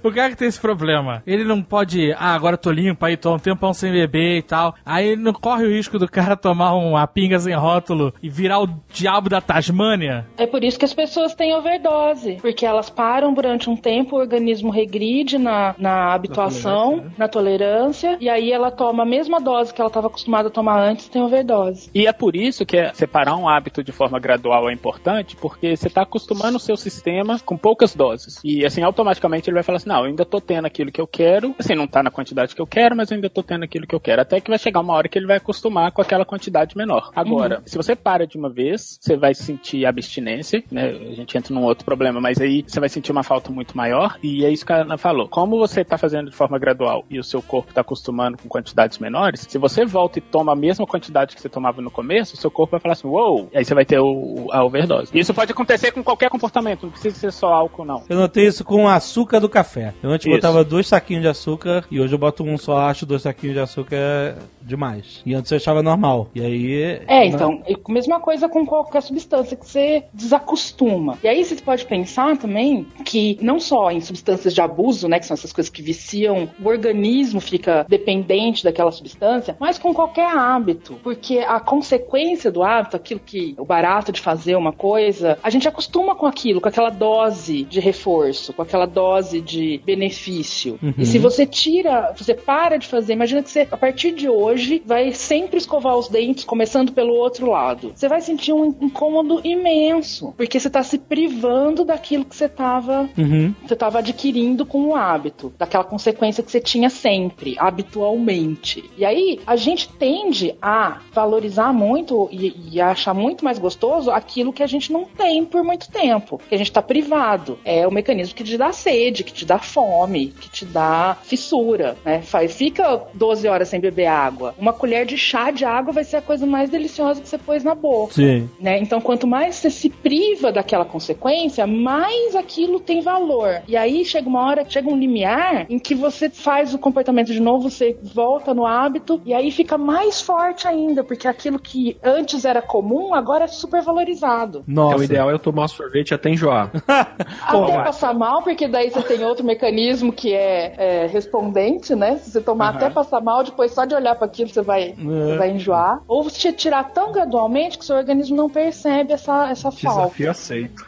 o cara que tem esse problema, ele não pode, ah, agora eu tô limpo, aí tô um tempão sem beber e tal. Aí ele não corre o risco do cara tomar uma pinga sem rótulo e virar o diabo da Tasmânia. É por isso que as pessoas têm overdose, porque elas param durante um tempo, o organismo regride na, na habituação, na tolerância, e aí ela toma a mesma dose que ela estava acostumada a tomar antes, tem overdose. E é por isso que é- separar um hábito de forma gradual é importante, porque você está acostumando o seu sistema com poucas doses. E assim, automaticamente ele vai falar assim: não, eu ainda tô tendo aquilo que eu quero. Assim, não tá na quantidade que eu quero, mas eu ainda tô tendo aquilo que eu quero. Até que vai chegar uma hora que ele vai acostumar com aquela quantidade menor. Agora, se você para de uma vez, você vai sentir abstinência, né? A gente entra num outro problema, mas aí você vai sentir uma falta muito maior. E é isso que a Ana falou. Como você tá fazendo de forma gradual e o seu corpo tá acostumando com quantidades menores, se você volta e toma a mesma quantidade que você tomava no começo, o seu corpo vai falar assim, uou, e aí você vai ter o, a overdose. E isso pode acontecer com qualquer comportamento, precisa ser só álcool, não. Eu notei isso com o açúcar do café. Eu antes Isso. botava dois saquinhos de açúcar e hoje eu boto um só, acho dois saquinhos de açúcar é demais. E antes eu achava normal. E aí. É, então, e a mesma coisa com qualquer substância que você desacostuma. E aí você pode pensar também que não só em substâncias de abuso, né, que são essas coisas que viciam, o organismo fica dependente daquela substância, mas com qualquer hábito, porque a consequência do hábito, aquilo que o barato de fazer uma coisa, a gente acostuma com aquilo, com aquela dose de reforço, com aquela dose de benefício. E se você tira, você para de fazer, imagina que você a partir de hoje vai sempre escovar os dentes começando pelo outro lado. Você vai sentir um incômodo imenso, porque você tá se privando daquilo que você tava Uhum. você estava adquirindo com o hábito, daquela consequência que você tinha sempre, habitualmente. E aí, a gente tende a valorizar muito e, e achar muito mais gostoso aquilo que a gente não tem por muito tempo, que a gente está privado. É o mecanismo que te dá sede, que te dá fome, que te dá fissura, né? Faz, fica 12 horas sem beber água. Uma colher de chá de água vai ser a coisa mais deliciosa que você pôs na boca Sim. né? Então, quanto mais você se priva daquela consequência, mais aquilo tem valor. E aí chega uma hora, chega um limiar em que você faz o comportamento de novo, você volta no hábito e aí fica mais forte ainda, porque aquilo que antes era comum agora é super valorizado. Nossa. Então o ideal é eu tomar sorvete até enjoar. lá. Até passar mal, porque daí você tem outro mecanismo que é, é respondente, né? Se você tomar até passar mal, depois só de olhar para aquilo você vai, você vai enjoar. Ou você tirar tão gradualmente que o seu organismo não percebe essa, essa falta. Desafio aceito.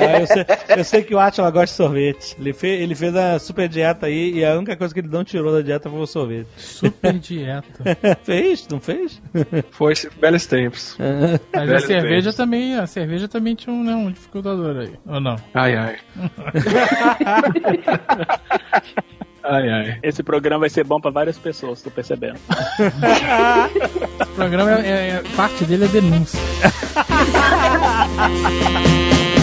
É, eu, sei, eu sei que o Atila gosta de sorvete. Ele fez, ele fez a super dieta aí e a única coisa que ele não tirou da dieta foi o sorvete. Super dieta. fez? Não fez? Foi velhos tempos. Mas a cerveja tempos. também, a cerveja também tinha um, né, um dificultador aí. Ou não? Ai, ai. ai, ai. Esse programa vai ser bom pra várias pessoas, tô percebendo. O programa é, é- é- parte dele é denúncia.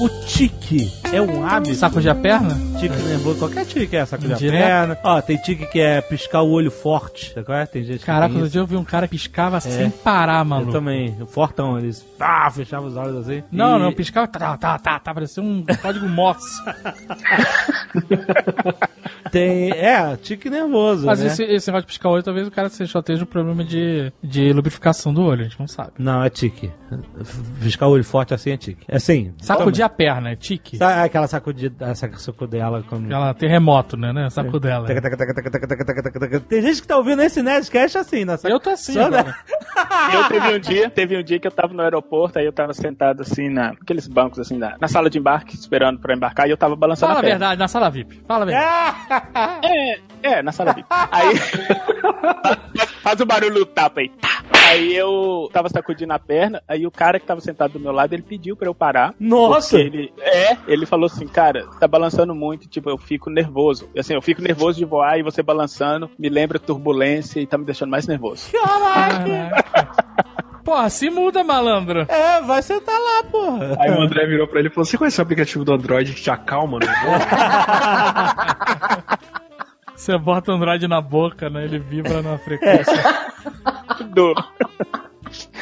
O tique é um hábito. Sacudir a perna? Tique nervoso, qualquer tique é sacudir a Direto. perna. Ó, tem tique que é piscar o olho forte, sabe qual é? Tem gente Caraca, outro dia eu vi um cara que piscava sem parar, Eu maluco. também, o fortão, eles ah, fechavam os olhos assim. Não, E- não, piscava. Tá, tá, tá, tá, parecia um código Morse. Tem. É, tique nervoso. Mas né? esse, esse negócio de piscar o olho, talvez o cara só esteja um problema de, de lubrificação do olho, a gente não sabe. Não, é tique. Piscar o olho forte assim é tique. É assim. Sacudir a perna, é tique. Sa é aquela sacudida, sacudela. Como... Aquela terremoto, né? né? Sacudela. Tem gente que tá ouvindo esse Nerdcast assim, né? Eu tô assim, né? Eu teve um dia, teve um dia que eu tava no aeroporto, aí eu tava sentado assim, naqueles bancos assim, na, na sala de embarque, esperando pra embarcar, e eu tava balançando Fala a, a verdade, na sala VIP. Fala a verdade. Ah! É, é, na sala VIP. Aí faz o barulho do tapa aí. Aí eu tava sacudindo a perna, aí o cara que tava sentado do meu lado, ele pediu pra eu parar. Nossa! Ele, é, ele falou assim, cara, tá balançando muito, tipo, eu fico nervoso. E, Assim, eu fico nervoso de voar e você balançando me lembra turbulência e tá me deixando mais nervoso. Caraca. Porra, se muda, malandro. É, vai sentar lá, porra. Aí o André virou pra ele e falou: Você conhece o aplicativo do Android que te acalma, né? Você bota o Android na boca, né? Ele vibra na frequência. Duro.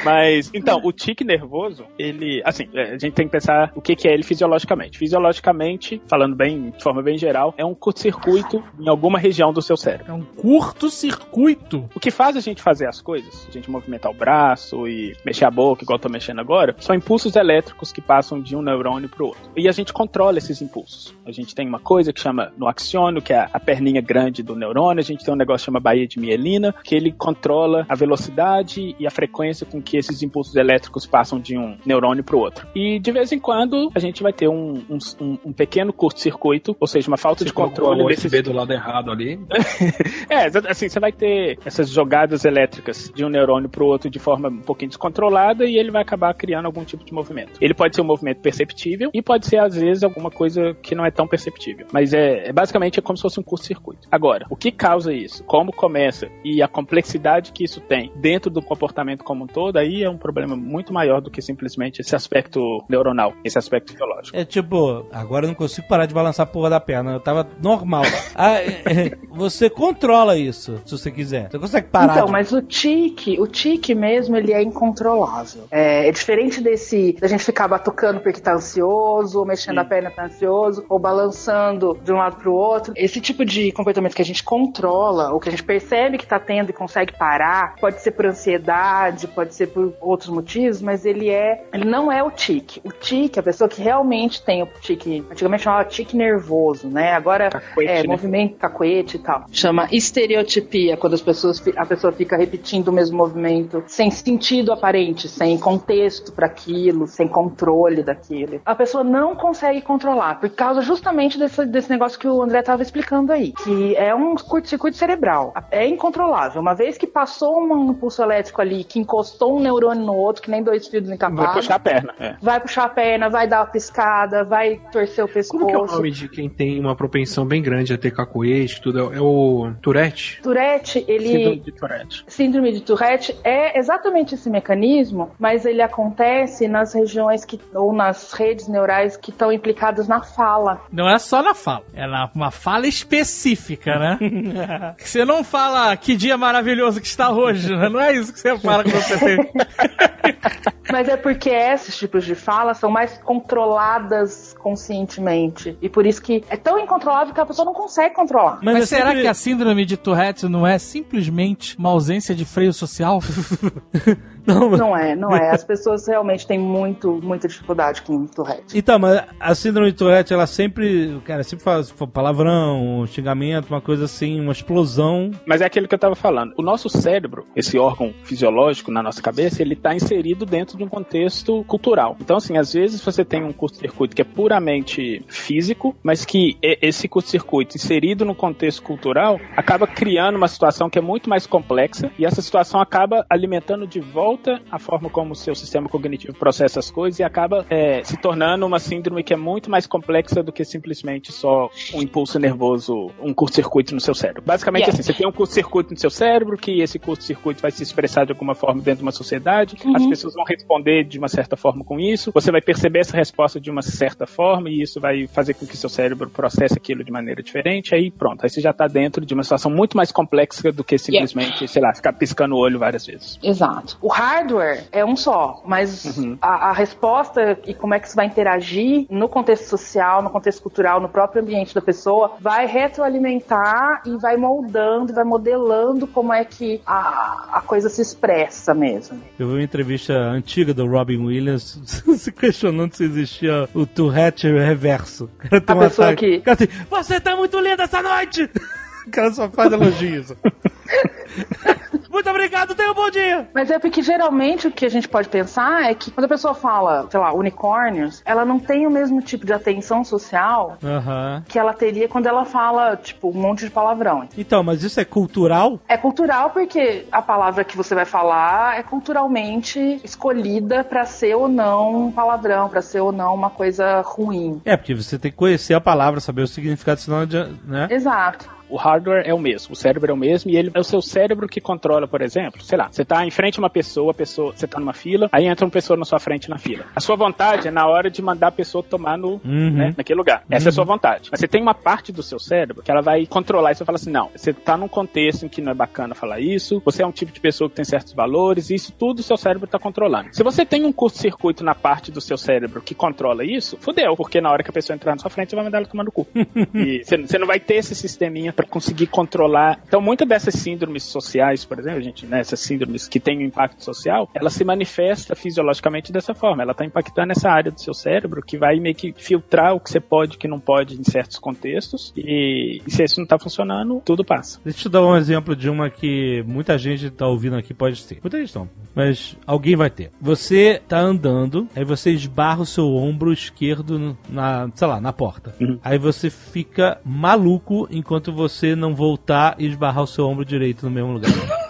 Mas, então, o tique nervoso, ele, assim, é, a gente tem que pensar o que, que é ele fisiologicamente. Fisiologicamente, falando bem, de forma bem geral, é um curto-circuito em alguma região do seu cérebro. É um curto-circuito. O que faz a gente fazer as coisas, a gente movimentar o braço e mexer a boca, igual eu tô mexendo agora, são impulsos elétricos que passam de um neurônio pro outro. E a gente controla esses impulsos. A gente tem uma coisa que chama no axônio, que é a perninha grande do neurônio, a gente tem um negócio que chama baía de mielina, que ele controla a velocidade e a frequência com que esses impulsos elétricos passam de um neurônio pro outro. E de vez em quando a gente vai ter um, um, um- pequeno curto-circuito, ou seja, uma falta de controle o desses do lado errado ali. é, assim, você vai ter essas jogadas elétricas de um neurônio pro outro de forma um pouquinho descontrolada e ele vai acabar criando algum tipo de movimento. Ele pode ser um movimento perceptível e pode ser, às vezes, alguma coisa que não é tão perceptível. Mas é, é basicamente é como se fosse um curto-circuito. Agora, o que causa isso? Como começa? E a complexidade que isso tem dentro do comportamento como um todo, aí é um problema muito maior do que simplesmente esse aspecto neuronal, esse aspecto biológico. É tipo, agora eu não consigo parar de balançar a porra da perna. Eu tava normal. Ah, é, é, você controla isso, se você quiser. Você consegue parar. Então, de- mas o tique, o tique mesmo, ele é incontrolável. É, é diferente desse da gente ficar batucando porque tá ansioso, ou mexendo a perna tá ansioso, ou balançando de um lado pro outro. Esse tipo de comportamento que a gente controla, ou que a gente percebe que tá tendo e consegue parar, pode ser por ansiedade, pode ser por outros motivos, mas ele é, ele não é o tique. O tique, a pessoa que realmente tem o tique, antigamente chamava tique nervoso, né? Agora Cacuete, é né? movimento cacuete e tal. Chama estereotipia, quando as pessoas, a pessoa fica repetindo o mesmo movimento sem sentido aparente, sem contexto para aquilo, sem controle daquilo. A pessoa não consegue controlar por causa justamente desse, desse negócio que o André estava explicando aí, que é um curto-circuito cerebral. É incontrolável. Uma vez que passou um impulso elétrico ali, que encostou um neurônio no outro, que nem dois fios Vai encapados, puxar a perna. É. vai puxar a perna, vai dar uma piscada, vai torcer o pescoço. Como que é o nome de quem tem uma propensão bem grande a ter cacoete, tudo? É o Tourette? Tourette, ele. Síndrome de Tourette. Síndrome de Tourette é exatamente esse mecanismo, mas ele acontece nas regiões que, ou nas redes neurais que estão implicadas na fala. Não é só na fala, é na, uma fala específica, né? você não fala que dia maravilhoso que está hoje, né? Não é isso que você fala quando você tem. Mas é porque esses tipos de fala são mais controladas conscientemente. E por isso que é tão incontrolável que a pessoa não consegue controlar. Mas, é será sempre- que a síndrome de Tourette não é simplesmente uma ausência de freio social? Não, mas... Não é, não é. As pessoas realmente têm muito, muita dificuldade com Tourette. Então, mas a síndrome de Tourette, ela sempre, cara, sempre faz palavrão, um xingamento, uma coisa assim, uma explosão. Mas é aquilo que eu tava falando. O nosso cérebro, esse órgão fisiológico na nossa cabeça, ele tá inserido dentro de um contexto cultural. Então, assim, às vezes você tem um curto-circuito que é puramente físico, mas que esse curto-circuito inserido no contexto cultural acaba criando uma situação que é muito mais complexa e essa situação acaba alimentando de volta a forma como o seu sistema cognitivo processa as coisas e acaba é, se tornando uma síndrome que é muito mais complexa do que simplesmente só um impulso nervoso, um curto-circuito no seu cérebro. Basicamente Yeah. assim, você tem um curto-circuito no seu cérebro, que esse curto-circuito vai se expressar de alguma forma dentro de uma sociedade, as pessoas vão responder de uma certa forma com isso, você vai perceber essa resposta de uma certa forma e isso vai fazer com que seu cérebro processe aquilo de maneira diferente, aí pronto, aí você já tá dentro de uma situação muito mais complexa do que simplesmente, sei lá, ficar piscando o olho várias vezes. Exato. O hardware é um só, mas a, a resposta e como é que isso vai interagir no contexto social, no contexto cultural, no próprio ambiente da pessoa, vai retroalimentar e vai moldando, vai modelando como é que a, a coisa se expressa mesmo. Eu vi uma entrevista antiga do Robin Williams se questionando se existia o Tourette reverso. Cara tem A um pessoa ataque. que- cara assim, você tá muito linda essa noite! O cara só faz elogios. muito obrigado, tenha um bom dia! Mas é porque geralmente o que a gente pode pensar é que quando a pessoa fala, sei lá, unicórnios, ela não tem o mesmo tipo de atenção social Aham. que ela teria quando ela fala, tipo, um monte de palavrão. Então, mas isso é cultural? É cultural porque a palavra que você vai falar é culturalmente escolhida pra ser ou não um palavrão, pra ser ou não uma coisa ruim. É, porque você tem que conhecer a palavra, saber o significado, senão, né? Exato. O hardware é o mesmo, o cérebro é o mesmo e ele é o seu cérebro que controla, por exemplo, sei lá, você tá em frente a uma pessoa, a pessoa, você tá numa fila, aí entra uma pessoa na sua frente na fila. A sua vontade é na hora de mandar a pessoa tomar no, Uhum. né, naquele lugar. Essa é a sua vontade. Mas você tem uma parte do seu cérebro que ela vai controlar e fala assim: não, você tá num contexto em que não é bacana falar isso, você é um tipo de pessoa que tem certos valores, e isso tudo o seu cérebro tá controlando. Se você tem um curto-circuito na parte do seu cérebro que controla isso, fudeu, porque na hora que a pessoa entrar na sua frente, você vai mandar ela tomar no cu. e você, você não vai ter esse sisteminha pra conseguir controlar. Então, muitas dessas síndromes sociais, por exemplo, gente, né, essas síndromes que têm um impacto social, ela se manifesta fisiologicamente dessa forma. Ela tá impactando essa área do seu cérebro que vai meio que filtrar o que você pode e o que não pode em certos contextos. E, e se isso não tá funcionando, tudo passa. Deixa eu te dar um exemplo de uma que muita gente tá ouvindo aqui, pode ter. Muita gente não, mas alguém vai ter. Você tá andando, aí você esbarra o seu ombro esquerdo na, sei lá, na porta. Uhum. Aí você fica maluco enquanto você não voltar e esbarrar o seu ombro direito no mesmo lugar.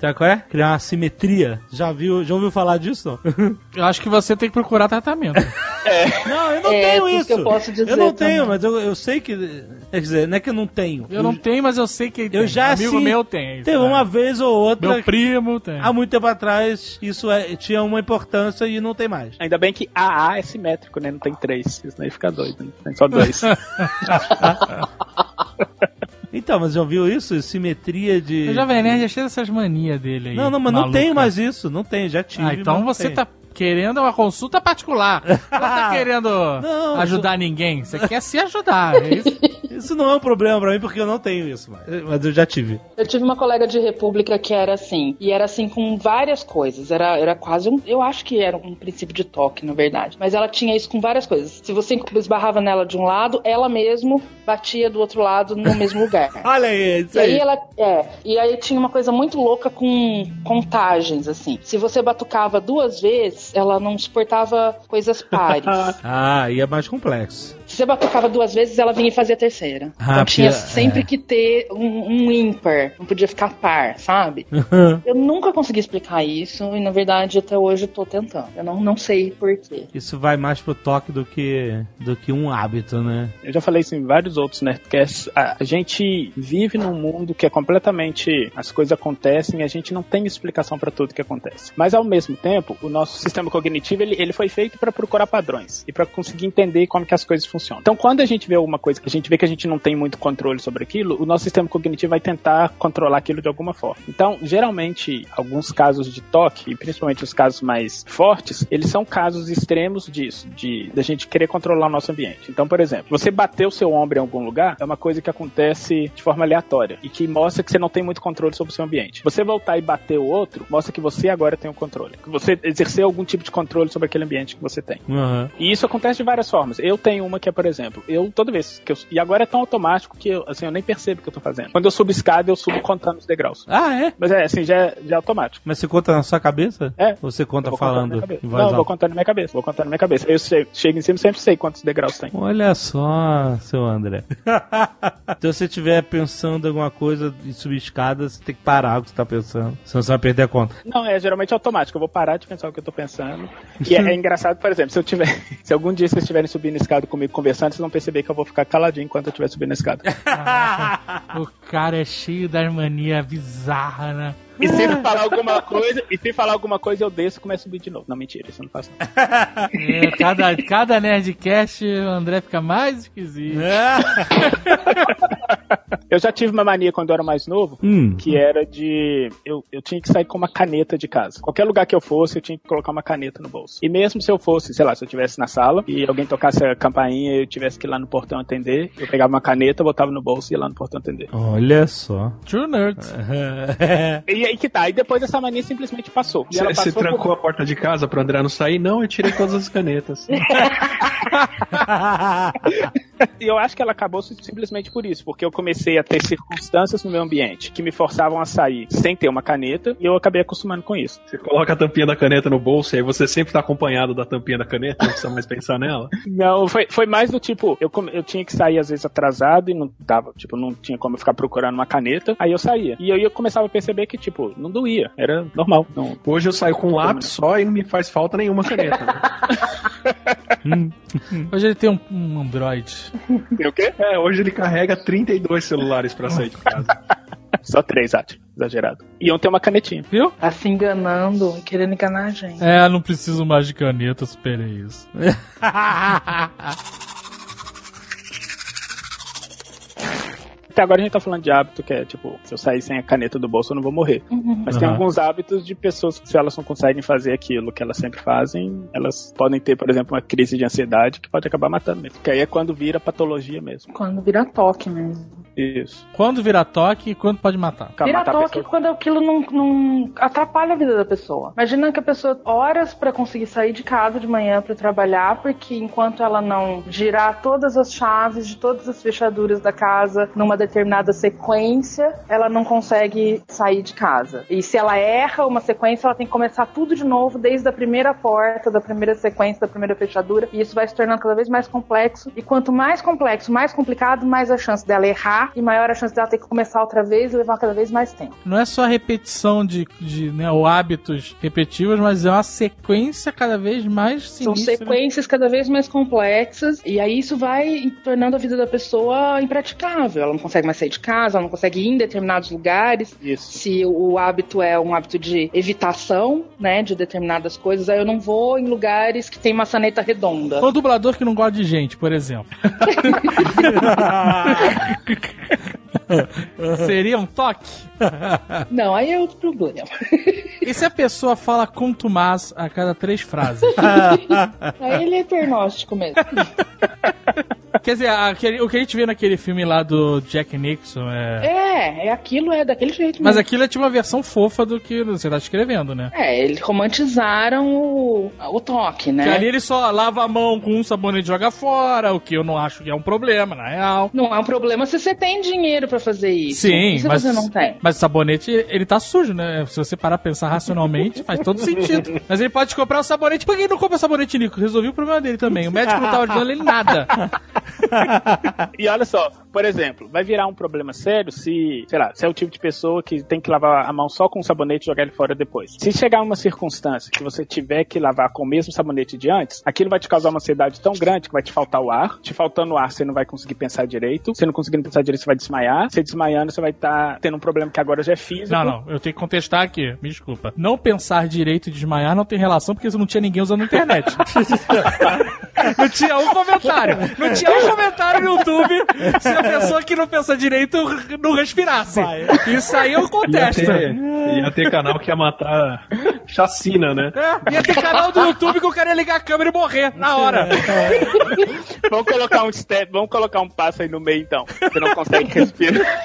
Sabe qual é? Criar uma simetria. Já viu, já ouviu falar disso? Não, Eu acho que você tem que procurar tratamento. não eu não É, tenho isso isso. que eu posso dizer Eu não também. tenho, mas eu, eu sei que. Quer dizer, não é que eu não tenho. Eu não tenho, mas eu sei que tem. Eu já Amigo sim, meu tem. Teve né? uma vez ou outra. Meu primo tem. Há muito tempo atrás, isso é- tinha uma importância e não tem mais. Ainda bem que AA é simétrico, né? Não tem três. Senão ia ficar doido, né? Tem só dois. Então, mas já ouviu isso? Simetria de. O Jovem Nerd é cheio dessas manias dele aí. Não, não, mas não maluca. tenho mais isso. Não tenho, já tive. Ah, então não você tenho. tá querendo uma consulta particular. Você tá querendo Não, ajudar ninguém. Você quer se ajudar. É isso? Isso não é um problema pra mim porque eu não tenho isso mais. Mas eu já tive. Eu tive uma colega de república que era assim, e era assim com várias coisas. Era, era quase um. Eu acho que era um princípio de toque, na verdade. Mas ela tinha isso com várias coisas. Se você esbarrava nela de um lado, ela mesmo batia do outro lado no mesmo lugar. Olha aí, isso E aí aí. ela. É. E aí tinha uma coisa muito louca com contagens, assim. Se você batucava duas vezes, ela não suportava coisas pares. Ah, e é mais complexo. Se você batucava duas vezes, ela vinha e fazia a terceira. Ah, então tinha porque- sempre é. que ter um, um ímpar. Não podia ficar par, sabe? Eu nunca consegui explicar isso e, na verdade, até hoje eu tô tentando. Eu não, não sei porquê. Isso vai mais pro toque do que, do que um hábito, né? Eu já falei isso em vários outros Nerdcasts. A a gente vive num mundo que é completamente. As coisas acontecem e a gente não tem explicação para tudo que acontece. Mas ao mesmo tempo, o nosso sistema cognitivo ele, ele foi feito para procurar padrões e para conseguir entender como que as coisas funcionam. Funciona. Então, quando a gente vê alguma coisa que a gente vê que a gente não tem muito controle sobre aquilo, o nosso sistema cognitivo vai tentar controlar aquilo de alguma forma. Então, geralmente, alguns casos de toque, e principalmente os casos mais fortes, eles são casos extremos disso, de da gente querer controlar o nosso ambiente. Então, por exemplo, você bater o seu ombro em algum lugar é uma coisa que acontece de forma aleatória e que mostra que você não tem muito controle sobre o seu ambiente. Você voltar e bater o outro mostra que você agora tem o controle. Que você exercer algum tipo de controle sobre aquele ambiente que você tem. Uhum. E isso acontece de várias formas. Eu tenho uma que é, por exemplo, eu toda vez que eu. E agora é tão automático que eu, assim, eu nem percebo o que eu tô fazendo. Quando eu subo escada, eu subo contando os degraus. Ah, é? Mas é, assim, já é, já é automático. Mas você conta na sua cabeça? É. Ou você conta falando Não, voz eu vou contando na minha cabeça. Vou contando na minha cabeça. Eu sei- chego em cima e sempre sei quantos degraus tem. Olha só, seu André. então, se você estiver pensando em alguma coisa e subir escada, você tem que parar o que você tá pensando. Senão você vai perder a conta. Não, é geralmente automático. Eu vou parar de pensar o que eu tô pensando. E é, é engraçado, por exemplo, se eu tiver. Se algum dia vocês estiverem subindo a escada comigo conversando, vocês vão perceber que eu vou ficar caladinho enquanto eu estiver subindo a escada. O cara é cheio das manias bizarras, né? E se ele falar alguma coisa, e se falar alguma coisa, eu desço e começo a subir de novo. Não, mentira, isso eu não faço. É, cada, cada Nerdcast, o André fica mais esquisito. Eu já tive uma mania quando eu era mais novo, Hum. que era de. Eu, eu tinha que sair com uma caneta de casa. Qualquer lugar que eu fosse, eu tinha que colocar uma caneta no bolso. E mesmo se eu fosse, sei lá, se eu estivesse na sala e alguém tocasse a campainha e eu tivesse que ir lá no portão atender, eu pegava uma caneta, botava no bolso e ia lá no portão atender. Olha só. True Nerds. E aí que tá, e depois essa mania simplesmente passou. E ela Você trancou por- a porta de casa pro André não sair? Não, eu tirei todas as canetas. E eu acho que ela acabou simplesmente por isso, porque eu comecei a ter circunstâncias no meu ambiente que me forçavam a sair sem ter uma caneta e eu acabei acostumando com isso. Você coloca a tampinha da caneta no bolso e aí você sempre tá acompanhado da tampinha da caneta, não precisa mais pensar nela. Não, foi, foi mais do tipo, eu, eu tinha que sair às vezes atrasado e não dava, tipo, não tinha como eu ficar procurando uma caneta, aí eu saía. E aí eu começava a perceber que, tipo, não doía, era normal. Não, Hoje eu saio com um lápis só e não me faz falta nenhuma caneta. né? Hoje ele tem um, um Android. Tem o quê? É, hoje ele carrega 32 celulares pra sair de casa. Só três, acho, exagerado. E iam ter uma canetinha. Viu? Tá se enganando e querendo enganar a gente. É, não preciso mais de caneta, superei isso. Até agora a gente tá falando de hábito que é, tipo, se eu sair sem a caneta do bolso eu não vou morrer. Mas tem Aham. alguns hábitos de pessoas que, se elas não conseguem fazer aquilo que elas sempre fazem, elas podem ter, por exemplo, uma crise de ansiedade que pode acabar matando mesmo. Que aí é quando vira patologia mesmo. Quando vira toque mesmo. Isso. Quando vira toque e quando pode matar? Vira matar a toque quando aquilo não, não atrapalha a vida da pessoa. Imagina que a pessoa horas pra conseguir sair de casa de manhã pra trabalhar, porque enquanto ela não girar todas as chaves de todas as fechaduras da casa numa determinada sequência, ela não consegue sair de casa. E se ela erra uma sequência, ela tem que começar tudo de novo, desde a primeira porta, da primeira sequência, da primeira fechadura, e isso vai se tornando cada vez mais complexo. E quanto mais complexo, mais complicado, mais a chance dela errar e maior a chance dela ter que começar outra vez e levar cada vez mais tempo. Não é só repetição de, de né, ou hábitos repetitivos, mas é uma sequência cada vez mais São sinistra. sequências cada vez mais complexas e aí isso vai tornando a vida da pessoa impraticável. Ela não consegue mais sair de casa, ela não consegue ir em determinados lugares. Isso. Se o hábito é um hábito de evitação, né, de determinadas coisas, aí eu não vou em lugares que tem maçaneta redonda. Ou dublador que não gosta de gente, por exemplo. Seria um toque? Não, aí é outro problema. E se a pessoa fala contumaz a cada três frases? Aí ele é pernóstico mesmo. Quer dizer, aquele- o que a gente vê naquele filme lá do Jack Nixon é. É, é aquilo, é daquele jeito Mas mesmo. aquilo é tipo uma versão fofa do que você tá escrevendo, né? É, eles romantizaram o, o toque, né? Que ali ele só lava a mão com um sabonete e joga fora, o que eu não acho que é um problema, na real. Não é um problema se você tem dinheiro pra fazer isso. Sim, se mas, você não tem. mas o sabonete, ele tá sujo, né? Se você parar pra pensar racionalmente, faz todo sentido. Mas ele pode comprar o sabonete. Por que ele não compra sabonete, Nico? Resolvi o problema dele também. O médico não tá ajudando ele em nada. E olha só, Por exemplo, vai virar um problema sério se, sei lá, se é o tipo de pessoa que tem que lavar a mão só com sabonete e jogar ele fora depois. Se chegar uma circunstância que você tiver que lavar com o mesmo sabonete de antes, aquilo vai te causar uma ansiedade tão grande que vai te faltar o ar. Te faltando o ar, você não vai conseguir pensar direito. Você não conseguindo pensar direito, você vai desmaiar. Você desmaiando, você vai estar tendo um problema que agora já é físico. Não, não, eu tenho que contestar aqui, me desculpa. Não pensar direito e desmaiar não tem relação porque não tinha ninguém usando a internet. não tinha um comentário. Não tinha um comentário no YouTube se a pessoa que não pensa direito não respirasse. Isso aí eu Ia contesto. ter, ia ter canal que ia matar chacina, né? É, ia ter canal do YouTube que o cara ia ligar a câmera e morrer na hora. Vamos colocar um step, vamos colocar um passo aí no meio então. Você não consegue respirar.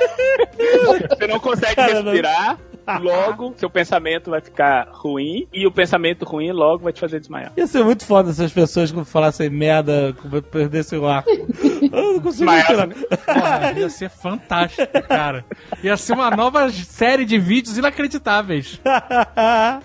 Você não consegue respirar. Logo, seu pensamento vai ficar ruim e o pensamento ruim logo vai te fazer desmaiar. Ia ser muito foda se as pessoas que falassem merda perdessem o ar. Eu não consigo Desmaiar, respirar. Porra, ia ser fantástico, cara. Ia ser uma nova série de vídeos inacreditáveis. A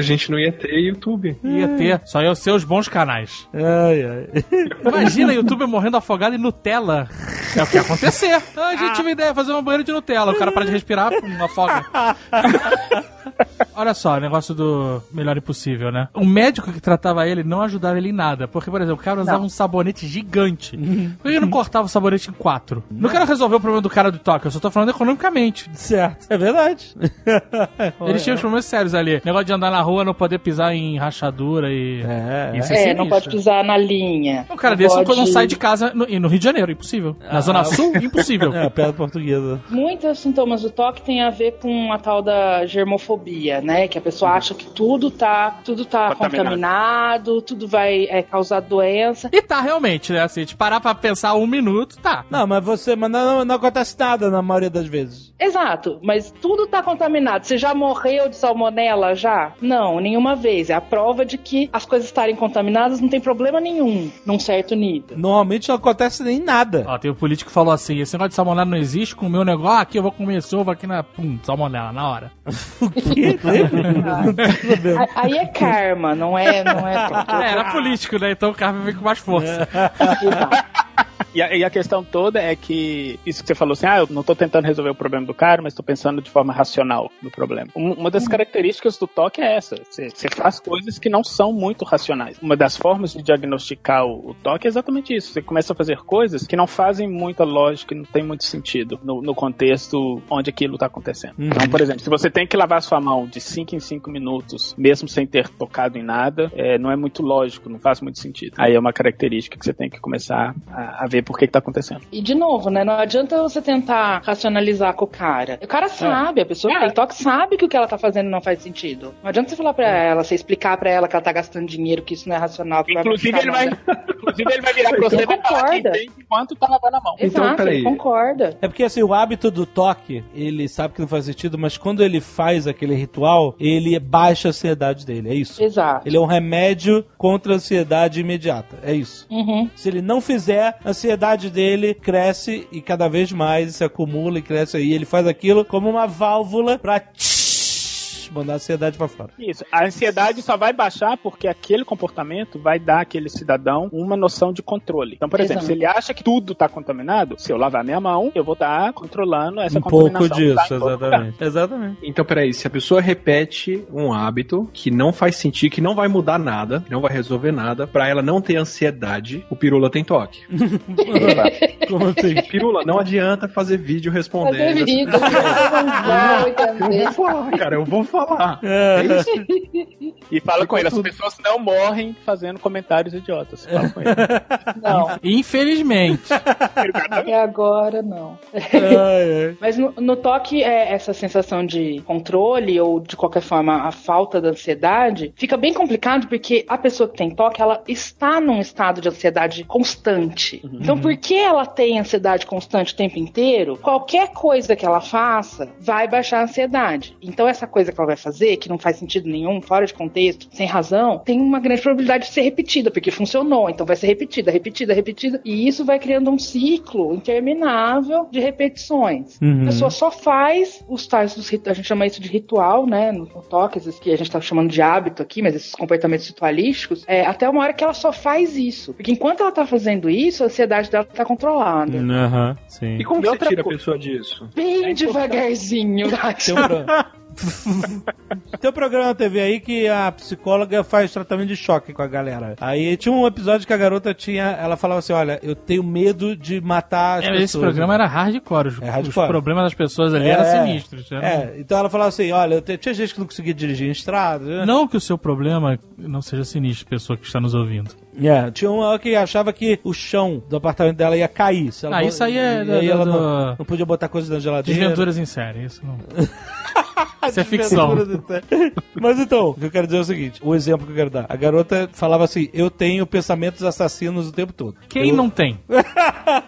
gente não ia ter YouTube. Ia ter, só ia ser os bons canais. Ai, ai. Imagina YouTube morrendo afogado em Nutella. É o que ia acontecer. Ah, a gente tive ideia, fazer uma banheira de Nutella. O cara para de respirar, afoga. Olha só, o negócio do melhor impossível, né? O médico que tratava ele não ajudava ele em nada. Porque, por exemplo, o cara usava um sabonete gigante. Por que ele não cortava o sabonete em quatro? Não quero resolver o problema do cara do toque, eu só tô falando economicamente. Certo, é verdade. Eles tinham os problemas sérios ali. Negócio de andar na rua, não poder pisar em rachadura e. É, Isso É, não sinistro. pode pisar na linha. Um cara Não desse pode- não sai de casa no, e no Rio de Janeiro, impossível. Na Zona Sul, impossível. É, a pedra portuguesa. Muitos sintomas do toque têm a ver com a tal da germofobia, né? Que a pessoa acha que tudo tá, tudo tá Contaminado. contaminado, tudo vai é, causar doença. E tá realmente, né? Assim, gente parar pra pensar um minuto, tá. Não, mas você, mas não, não acontece nada na maioria das vezes. Exato, mas tudo tá contaminado. Você já morreu de salmonela já? Não, nenhuma vez. É a prova de que as coisas estarem contaminadas não tem problema nenhum num certo nível. Normalmente não acontece nem nada. Ó, tem um político que falou assim: esse negócio de salmonela não existe, com o meu negócio, aqui eu vou comer esse ovo aqui na. Pum, salmonela, na hora. A- Aí é karma, não é, não é. É, era político, né? Então o cara vem com mais força. Exato. E a, e a questão toda é que isso que você falou assim, ah, eu não tô tentando resolver o problema do cara, mas tô pensando de forma racional no problema. Um- uma das características do toque é essa. Você, você faz coisas que não são muito racionais. Uma das formas de diagnosticar o, o toque é exatamente isso. Você começa a fazer coisas que não fazem muita lógica, e não tem muito sentido no, no contexto onde aquilo tá acontecendo. Então, por exemplo, se você tem que lavar sua mão de 5 em 5 minutos, mesmo sem ter tocado em nada, é, não é muito lógico, não faz muito sentido. Aí é uma característica que você tem que começar a, a ver por que, que tá acontecendo. E de novo, né? Não adianta você tentar racionalizar com o cara. O cara sabe, a pessoa que tem toque sabe que o que ela tá fazendo não faz sentido. Não adianta você falar pra ela, você explicar pra ela que ela tá gastando dinheiro, que isso não é racional. Inclusive vai ele vai, inclusive ele vai virar pra você e vai falar que concorda. enquanto tá lavando a mão. Então, Exato, peraí. ele concorda. É porque assim, o hábito do toque, ele sabe que não faz sentido, mas quando ele faz aquele ritual, ele baixa a ansiedade dele, é isso. Exato. Ele é um remédio contra a ansiedade imediata, é isso. Uhum. Se ele não fizer, a ansiedade dele cresce e cada vez mais se acumula e cresce aí. Ele faz aquilo como uma válvula pra mandar a ansiedade pra fora. Isso. A ansiedade só vai baixar porque aquele comportamento vai dar àquele cidadão uma noção de controle. Então, por exemplo, Exato. se ele acha que tudo tá contaminado, se eu lavar minha mão, eu vou estar controlando essa um pouco contaminação. disso, tá todo lugar. exatamente. Exatamente. Então, peraí, se a pessoa repete um hábito que não faz sentido, que não vai mudar nada, não vai resolver nada, pra ela não ter ansiedade, o pirula tem toque. Como assim? Pirula, não adianta fazer vídeo respondendo. Fazer vídeo, Eu vou falar, cara, eu vou falar. É isso. E fala com ele, as tudo. pessoas não morrem fazendo comentários idiotas. Fala com ele. Não, Infelizmente. até agora não. Ai, ai. Mas no, no toque, é, essa sensação de controle ou, de qualquer forma, a falta da ansiedade, fica bem complicado porque a pessoa que tem toque, ela está num estado de ansiedade constante. Então, porque ela tem ansiedade constante o tempo inteiro, qualquer coisa que ela faça vai baixar a ansiedade. Então, essa coisa que ela vai fazer, que não faz sentido nenhum, fora de contexto, sem razão, tem uma grande probabilidade de ser repetida, porque funcionou, então vai ser repetida, repetida, repetida, e isso vai criando um ciclo interminável de repetições. Uhum. A pessoa só faz os tais dos a gente chama isso de ritual, né, no, no toque, esses que a gente tá chamando de hábito aqui, mas esses comportamentos ritualísticos, é, até uma hora que ela só faz isso. Porque enquanto ela tá fazendo isso, a ansiedade dela tá controlada. Aham, sim. E como E que você tira a pessoa disso? Bem devagarzinho, Tem um. Tem um programa na TV aí que a psicóloga faz tratamento de choque com a galera. Aí tinha um episódio que a garota tinha. Ela falava assim: Olha, eu tenho medo de matar as É, pessoas. esse programa era hardcore. Os, É hardcore. os problemas das pessoas ali É, eram sinistros. Era- É, então ela falava assim: Olha, eu te- tinha gente que não conseguia dirigir em estrada. né? Não que o seu problema não seja sinistro, pessoa que está nos ouvindo. É, tinha uma que achava que o chão do apartamento dela ia cair. Se ela Ah, isso aí é e do- aí ela do- não, não podia botar coisas na geladeira. Desventuras em série, isso não. Isso é ficção. Mas então, o que eu quero dizer é o seguinte: o exemplo que eu quero dar. A garota falava assim: Eu tenho pensamentos assassinos o tempo todo. Quem Eu- não tem?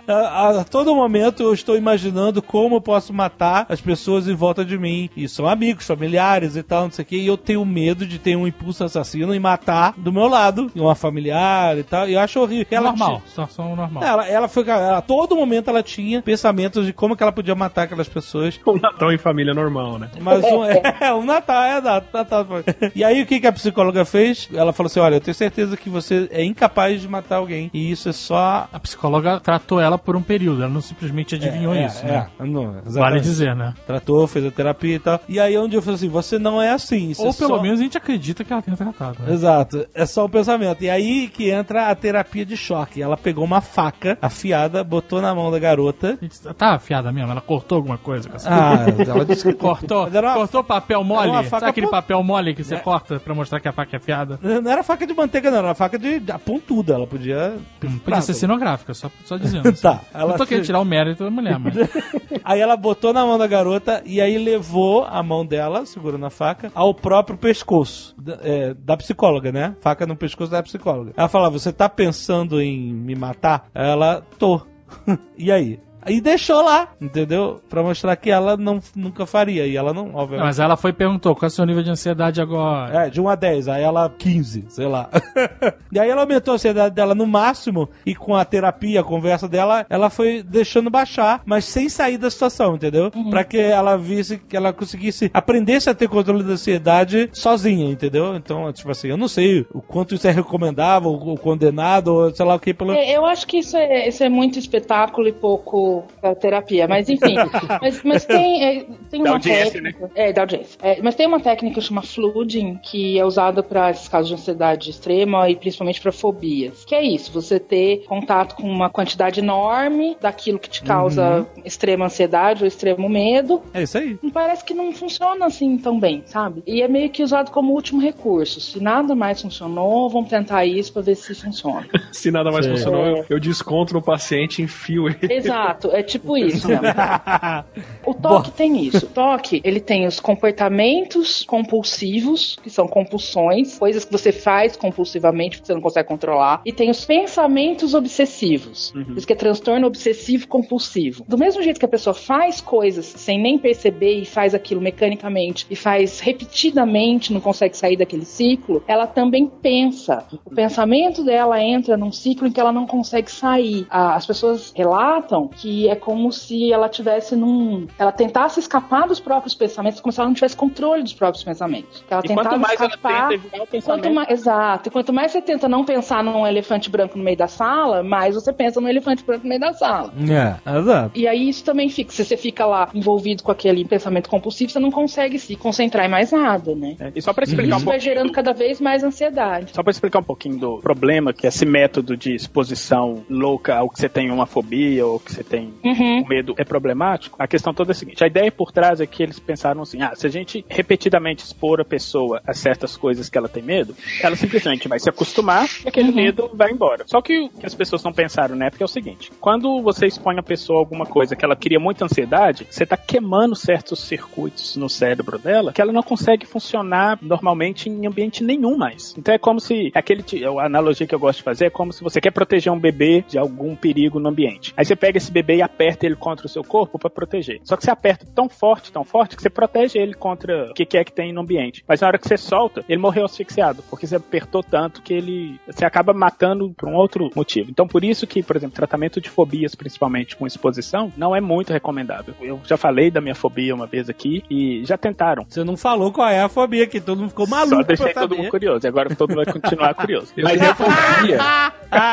a, a todo momento eu estou imaginando como eu posso matar as pessoas em volta de mim. E são amigos, familiares e tal, não sei o que. E eu tenho medo de ter um impulso assassino e matar do meu lado, uma familiar e tal. E eu acho horrível. Ela normal, ti- situação normal. Ela, ela foi. Ela, a todo momento ela tinha pensamentos de como que ela podia matar aquelas pessoas. Um Natal em família normal, né? Mas um, é, um Natal, é Natal. E aí o que, que a psicóloga fez? Ela falou assim: olha, eu tenho certeza que você é incapaz de matar alguém. E isso é só. A psicóloga tratou ela por um período, ela não simplesmente adivinhou é, isso, é, né? não, Vale dizer, né? Tratou, fez a terapia e tal. E aí onde eu falei assim, você não é assim. Isso Ou é pelo só- menos a gente acredita que ela tenha tratado. Né? Exato, é só o pensamento. E aí que entra a terapia de choque. Ela pegou uma faca afiada, botou na mão da garota. Tá afiada mesmo, ela cortou alguma coisa com essa Ah, ela disse que Cortou, uma- cortou papel mole? Sabe aquele papel mole que você corta pra mostrar que a faca é afiada? Não era faca de manteiga, não, era faca de, pontuda. Ela podia. Hum, Podia ser cenográfica, só, só dizendo. assim. Tá, Não ela tô querendo tirar o mérito da mulher, mas. Aí ela botou na mão da garota e aí levou a mão dela, segurando a faca, ao próprio pescoço da, é, da psicóloga, né? Faca no pescoço da psicóloga. Ela falava: Você tá pensando em me matar? Ela, tô. e aí? E deixou lá, entendeu? Pra mostrar que ela não, nunca faria. E ela não, Não, obviamente. mas ela foi e perguntou qual é o seu nível de ansiedade agora. É, de 1 a 10, aí ela 15, sei lá. e aí ela aumentou a ansiedade dela no máximo e com a terapia, a conversa dela, ela foi deixando baixar, mas sem sair da situação, entendeu? Pra que ela visse, que ela conseguisse, aprendesse a ter controle da ansiedade sozinha, entendeu? Então, tipo assim, eu não sei o quanto isso é recomendável, ou condenado, ou sei lá o que, pelo... É, Eu acho que isso é, isso é muito espetáculo e pouco é, terapia, mas enfim. mas, mas tem, é, tem Da uma audiência, técnica. É, da audiência. É, mas tem uma técnica que chama flooding, que é usada para esses casos de ansiedade extrema e principalmente para fobias. Que é isso, você ter contato com uma quantidade enorme daquilo que te causa extrema ansiedade ou extremo medo. É isso aí. Parece que não funciona assim tão bem, sabe? E é meio que usado como último recurso. Se nada mais funcionou, vamos tentar isso para ver se funciona. Se nada mais Sim. funcionou, eu, eu desconto no paciente e enfio ele. Exato, é tipo isso. Mesmo. O toque tem isso. O toque, ele tem os comportamentos compulsivos, que são compulsões, coisas que você faz compulsivamente que você não consegue controlar, e tem os pensamentos obsessivos. Isso que é transtorno obsessivo compulsivo. Do mesmo jeito que a pessoa faz coisas sem nem perceber e faz aquilo mecanicamente e faz repetidamente, não consegue sair daquele ciclo, ela também pensa. O pensamento dela entra num ciclo em que ela não consegue sair. As pessoas relatam que é como se ela tivesse num. Ela tentasse escapar dos próprios pensamentos, como se ela não tivesse controle dos próprios pensamentos. Que ela E quanto tentava mais ela escapar. tenta evitar o Quanto pensamento, mais, exato. E quanto mais você tenta não pensar num elefante branco no meio da sala, mais você pensa no elefante branco no meio da sala. É, exato. E aí isso também fica. Se você fica lá envolvido com aquele pensamento compulsivo, você não consegue se concentrar em mais nada, né? É, E só para explicar um Isso vai pouquinho. gerando cada vez mais ansiedade. Só para explicar um pouquinho do problema, que é esse método de exposição louca ao que você tem uma fobia ou que você tem Uhum. o medo é problemático, a questão toda é a seguinte: a ideia por trás é que eles pensaram assim: ah, se a gente repetidamente expor a pessoa a certas coisas que ela tem medo, ela simplesmente vai se acostumar e aquele medo vai embora. Só que o que as pessoas não pensaram na época é o seguinte: quando você expõe a pessoa a alguma coisa que ela cria muita ansiedade, você tá queimando certos circuitos no cérebro dela que ela não consegue funcionar normalmente em ambiente nenhum mais. Então é como se aquele a analogia que eu gosto de fazer é como se você quer proteger um bebê de algum perigo no ambiente. Aí você pega esse bebê bebê e aperta ele contra o seu corpo pra proteger. Só que você aperta tão forte, tão forte, que você protege ele contra o que quer que tem no ambiente. Mas na hora que você solta, ele morreu asfixiado, porque você apertou tanto que ele. Você acaba matando por um outro motivo. Então, por isso que, por exemplo, tratamento de fobias, principalmente com exposição, não é muito recomendável. Eu já falei da minha fobia uma vez aqui e já tentaram. Você não falou qual é a fobia que todo mundo ficou maluco Só deixei pra todo saber. mundo curioso. E agora todo mundo vai continuar curioso. Eu Mas tenho é fobia.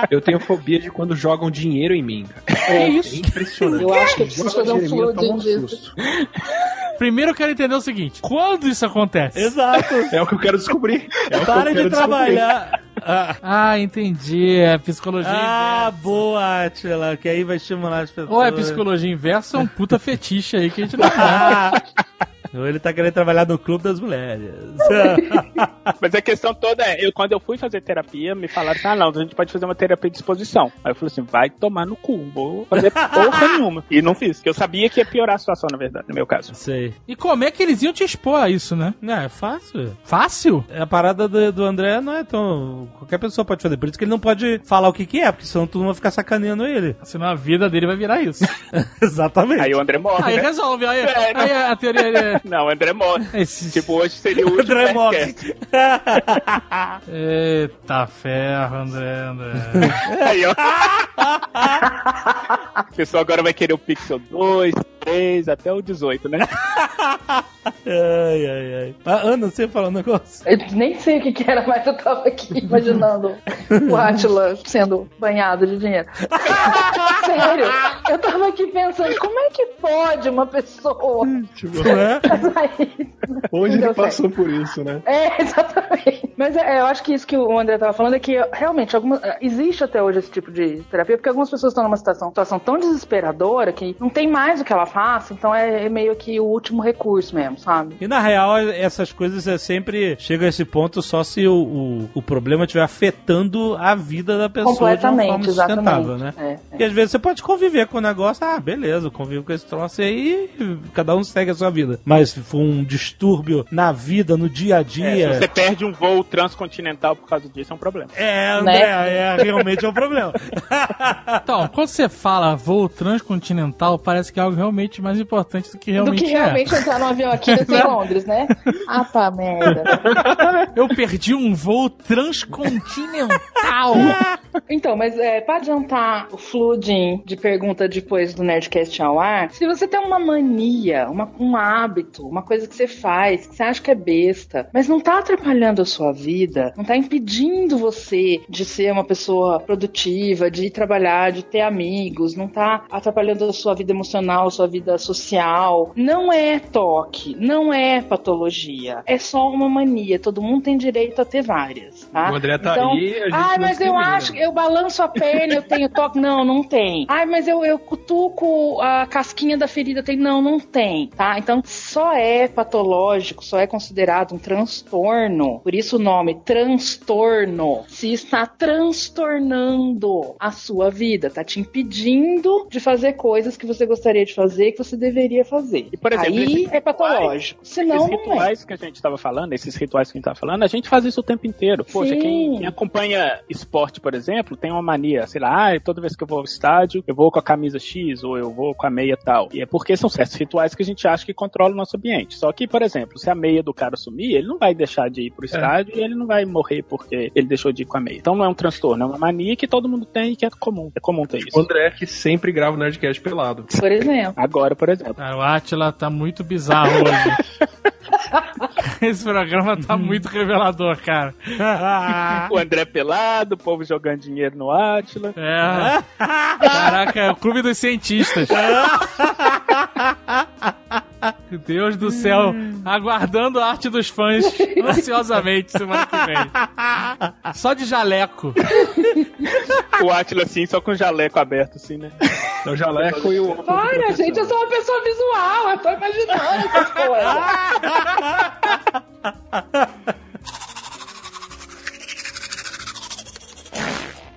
Eu tenho fobia de quando jogam dinheiro em mim, cara. É É isso. Impressionante. Eu acho que eu preciso fazer um um disso. susto. Primeiro eu quero entender o seguinte: quando isso acontece? Exato. É o que eu quero descobrir. É de trabalhar. Ah, Ah, entendi. É psicologia ah, inversa. boa, Atila, que aí vai estimular as pessoas. Ou é psicologia inversa ou é um puta fetiche aí que a gente não sabe. Ou ele tá querendo trabalhar no clube das mulheres. Mas a questão toda é, eu, quando eu fui fazer terapia, me falaram assim, ah não, a gente pode fazer uma terapia de exposição. Aí eu falei assim, vai tomar no cu, não vou fazer porra nenhuma. E não fiz, porque eu sabia que ia piorar a situação, na verdade, no meu caso. Sei. E como é que eles iam te expor a isso, né? Não, é fácil. Fácil? A parada do, do André não é tão. Qualquer pessoa pode fazer. Por isso que ele não pode falar o que, que é, porque senão todo mundo vai ficar sacaneando ele. Senão a vida dele vai virar isso. Exatamente. Aí o André morre, Aí né? resolve, aí, É, aí a teoria é... Não, o André. Esse... Tipo, hoje seria o último André. Nerdcast. Eita ferro, André, André. Aí, ó. O pessoal agora vai querer o Pixel 2, 3, até o 18, né? ai, ai, ai. Ah, Ana, você fala um negócio? Eu nem sei o que, que era, mas eu tava aqui imaginando o Atila sendo banhado de dinheiro. Sério, eu tava aqui pensando, como é que pode uma pessoa Não é? Hoje ele passou por isso, né? É, exatamente. Mas é, eu acho que isso que o André tava falando é que realmente alguma, existe até hoje esse tipo de terapia, porque algumas pessoas estão numa situação, situação tão desesperadora que não tem mais o que ela faça, então é, é meio que o último recurso mesmo, sabe? E na real, essas coisas é sempre chega a esse ponto só se o, o, o problema estiver afetando a vida da pessoa de uma forma Completamente, sustentável, exatamente. né? É, é. Às vezes você pode conviver com o negócio, ah, beleza, eu convivo com esse troço aí, cada um segue a sua vida. Mas se for um distúrbio na vida, no dia a É, se dia. você perde um voo transcontinental por causa disso, é um problema. É, André, Né? é, realmente é um problema. Então, quando você fala voo transcontinental, parece que é algo realmente mais importante do que Do realmente que é. realmente entrar no avião aqui e em Londres, né? Ah, pá, merda. Eu perdi um voo transcontinental. Então, mas é, pra adiantar o flooding de pergunta depois do Nerdcast ao ar, se você tem uma mania, uma, um hábito, uma coisa que você faz, que você acha que é besta, mas não tá atrapalhando a sua vida, não tá impedindo você de ser uma pessoa produtiva, de ir trabalhar, de ter amigos, não tá atrapalhando a sua vida emocional, a sua vida social, não é toque, não é patologia, é só uma mania. Todo mundo tem direito a ter várias, tá? O André tá Então, aí, a gente Ai, mas eu acho, eu balanço a perna, eu tenho toque. Não, não tem. Ai, mas eu, eu cutuco a casquinha da ferida. Tem. Não, não tem, tá? Então, só é patológico, só é considerado um transtorno. Por isso o nome, transtorno. Se está transtornando a sua vida, tá te impedindo de fazer coisas que você gostaria de fazer, que você deveria fazer. E, por exemplo, Aí é patológico. Senão, esses não é. rituais que a gente tava falando, esses rituais que a gente tava falando, a gente faz isso o tempo inteiro. Poxa, quem, quem acompanha esporte, por exemplo, tem uma mania, sei lá, ah, toda vez que eu vou ao estádio, eu vou com a camisa X ou eu vou com a meia tal. E é porque são certos rituais que a gente acha que controlam o nosso ambiente. Só que, por exemplo, se a meia do cara sumir, ele não vai deixar de ir pro estádio e ele não vai morrer porque ele deixou de ir com a meia. Então não é um transtorno, é uma mania que todo mundo tem e que é comum. É comum ter O isso. André que sempre grava o Nerdcast pelado. Por exemplo. Agora, por exemplo. Cara, o Atila tá muito bizarro hoje. Esse programa tá muito revelador, cara. O André pelado, o povo jogando dinheiro no Átila. É. Caraca, é o clube dos cientistas. Deus do céu, aguardando a arte dos fãs ansiosamente semana que vem. Só de jaleco. O Átila assim, só com o jaleco aberto, assim, né? É o jaleco e o. Para, gente, eu sou uma pessoa visual, eu tô imaginando essas coisas.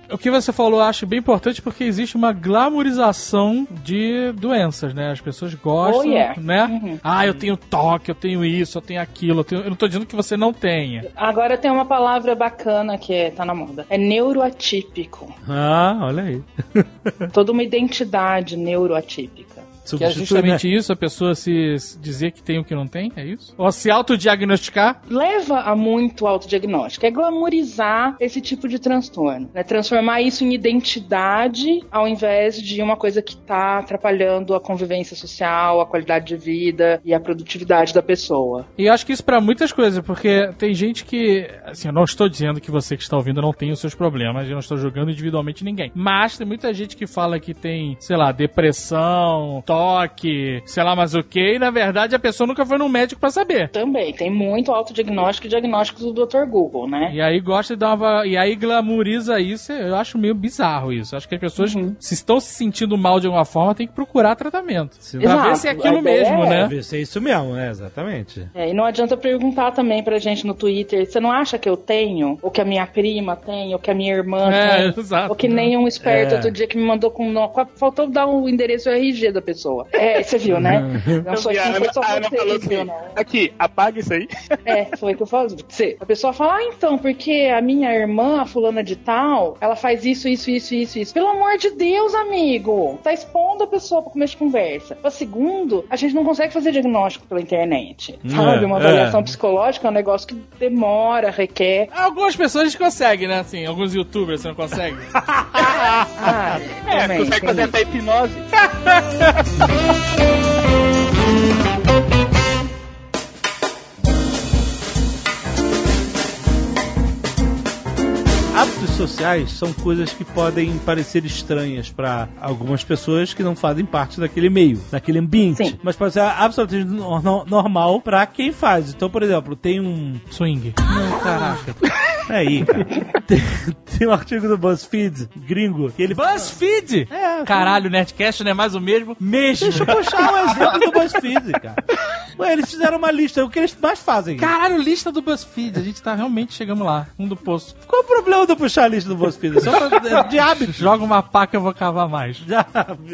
Eu que você falou eu acho bem importante porque existe uma glamorização de doenças, né? As pessoas gostam, Oh, yeah. né? Uhum. Ah, eu tenho toque, eu tenho isso, eu tenho aquilo. Eu, tenho- eu não tô dizendo que você não tenha. Agora tem uma palavra bacana que é, tá na moda. É neuroatípico. Ah, olha aí. Toda uma identidade neuroatípica. Que é justamente isso, a pessoa se dizer que tem o que não tem, é isso? Ou se autodiagnosticar? leva a muito autodiagnóstico, é glamorizar esse tipo de transtorno, né? Transformar isso em identidade ao invés de uma coisa que tá atrapalhando a convivência social, a qualidade de vida e a produtividade da pessoa. E eu acho que isso pra muitas coisas, porque tem gente que, assim, eu não estou dizendo que você que está ouvindo não tem os seus problemas, eu não estou julgando individualmente ninguém. Mas tem muita gente que fala que tem, sei lá, depressão, toque, sei lá mais o que, e na verdade a pessoa nunca foi num médico pra saber. Também tem muito autodiagnóstico e diagnósticos do Dr. Google, né? E aí gosta de dar uma. E aí glamoriza isso, eu acho meio bizarro isso. Acho que as pessoas, Uhum. se estão se sentindo mal de alguma forma, tem que procurar tratamento. Sim. Pra ver se é aquilo mesmo, é- né? Deve ser isso mesmo, né? Exatamente. É, e não adianta perguntar também pra gente no Twitter, você não acha que eu tenho? Ou que a minha prima tem? Ou que a minha irmã É, tem? exato. Ou que nem um esperto É. outro dia que me mandou com... nó- Faltou dar o endereço e o RG da pessoa. É, você viu, né? Não, foi, não foi só a Ana você falou que viu, assim, não. aqui, apaga isso aí. É, foi o que eu falei. Você. A pessoa fala, ah, então, porque a minha irmã, a fulana de tal, ela faz isso, isso, isso, isso, isso. Pelo amor de Deus, amigo! Tá expondo a pessoa pra começo de conversa. Pra segundo, a gente não consegue fazer diagnóstico pela internet. Sabe? É, Uma é. avaliação psicológica é um negócio que demora, requer. Algumas pessoas a gente consegue, né? Assim, alguns youtubers você não consegue. Ah, É, também, consegue fazer até hipnose. Hábitos sociais são coisas que podem parecer estranhas pra algumas pessoas que não fazem parte daquele meio, daquele ambiente. Sim. Mas pode ser absolutamente no- no- normal pra quem faz. Então, por exemplo, tem um. Swing. Não, caraca. Aí, cara. tem, tem um artigo do BuzzFeed, gringo, que ele. BuzzFeed! É, Caralho, o Nerdcast não é mais o mesmo? Mesmo. Deixa eu puxar um exemplo do BuzzFeed, cara. Ué, eles fizeram uma lista, o que eles mais fazem. Caralho, lista do BuzzFeed. A gente tá realmente chegando lá. Um do poço. Qual o problema de eu puxar a lista do BuzzFeed? É só pra- de hábitos. Joga uma pá que eu vou cavar mais. De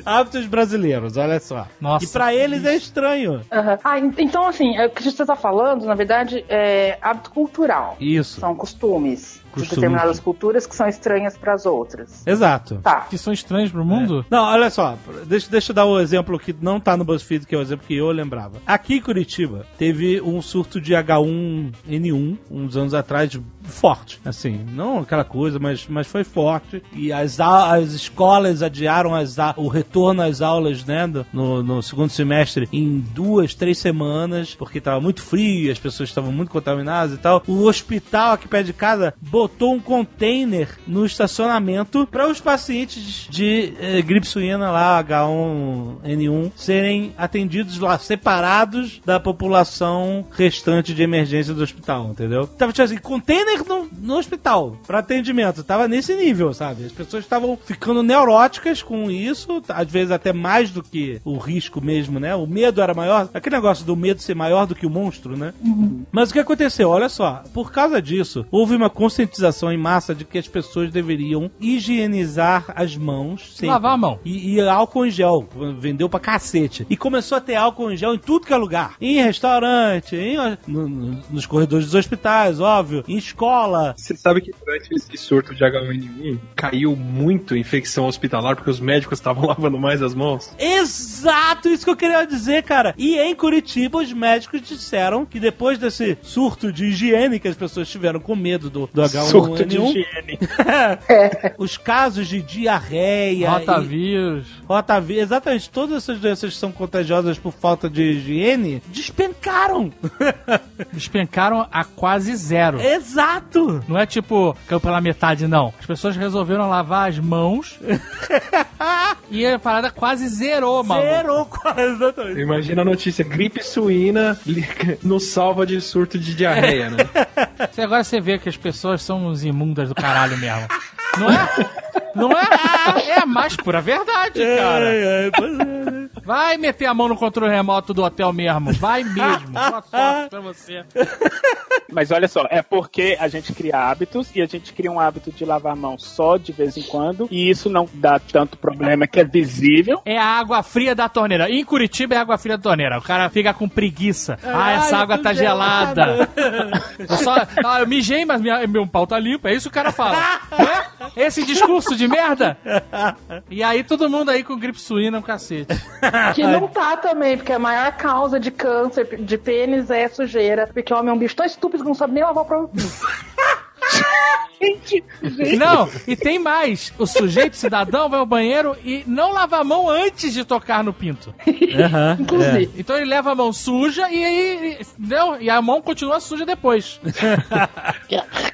hábitos brasileiros, olha só. Nossa. E pra eles é estranho. Aham. Ah, en- então, assim, é o que você tá falando, na verdade, é hábito cultural. Isso. São costumes, Gomes. Costumes. de determinadas culturas que são estranhas pras outras. Exato. Tá. Que são estranhos pro mundo? Não, olha só, deixa, deixa eu dar o exemplo que não tá no BuzzFeed, que é o exemplo que eu lembrava. Aqui em Curitiba, teve um surto de H1N1, uns anos atrás, forte. Assim, não aquela coisa, mas, mas foi forte. E as, as escolas adiaram as, o retorno às aulas, né, no, no segundo semestre em duas, três semanas, porque tava muito frio, as pessoas estavam muito contaminadas e tal. O hospital aqui perto de casa botou um container no estacionamento para os pacientes de eh, gripe suína lá, H1N1, serem atendidos lá, separados da população restante de emergência do hospital, entendeu? Tava tipo assim, container no, no hospital para atendimento, tava nesse nível, sabe? As pessoas estavam ficando neuróticas com isso, às vezes até mais do que o risco mesmo, né? O medo era maior, aquele negócio do medo ser maior do que o monstro, né? Mas o que aconteceu? Olha só, por causa disso, houve uma conscientização em massa de que as pessoas deveriam higienizar as mãos sempre. Lavar a mão. E, e álcool em gel, vendeu pra cacete. E começou a ter álcool em gel em tudo que é lugar. Em restaurante, em, no- no- nos corredores dos hospitais, óbvio, em escola. Você sabe que durante esse surto de H1N1 caiu muito infecção hospitalar porque os médicos estavam lavando mais as mãos? Exato, isso que eu queria dizer, cara. E em Curitiba, os médicos disseram que depois desse surto de higiene que as pessoas tiveram com medo do, do H1N1, Surto de higiene. os casos de diarreia, e- Rotavírus. rotavírus, exatamente, todas essas doenças que são contagiosas por falta de higiene, despencaram. Despencaram a quase zero. Exato. Não é tipo, caiu pela metade, não. As pessoas resolveram lavar as mãos e a parada quase zerou, mano. Zerou quase, exatamente. Imagina a notícia, gripe suína nos salva de surto de diarreia, né? Agora você vê que as pessoas são uns imundas do caralho mesmo. Não é? Não é? É a mais pura verdade, cara. Ai, ai, pois é? Vai meter a mão no controle remoto do hotel mesmo. Vai mesmo. Boa sorte pra você. Mas olha só, é porque a gente cria hábitos e a gente cria um hábito de lavar a mão só de vez em quando e isso não dá tanto problema que é visível. É a água fria da torneira. Em Curitiba é água fria da torneira. O cara fica com preguiça. Ah, essa água tá gelada. Eu só, ah, eu mijei, mas minha- meu pau tá limpo. É isso que o cara fala. É? Esse discurso de merda. E aí todo mundo aí com gripe suína no cacete. Que não tá também, porque a maior causa de câncer de pênis é sujeira. Porque o homem é um bicho tão estúpido que não sabe nem lavar o próprio pinto. Não, e tem mais. O sujeito cidadão vai ao banheiro e não lava a mão antes de tocar no pinto. Aham, é. Inclusive. Então ele leva a mão suja e aí. Não, e a mão continua suja depois.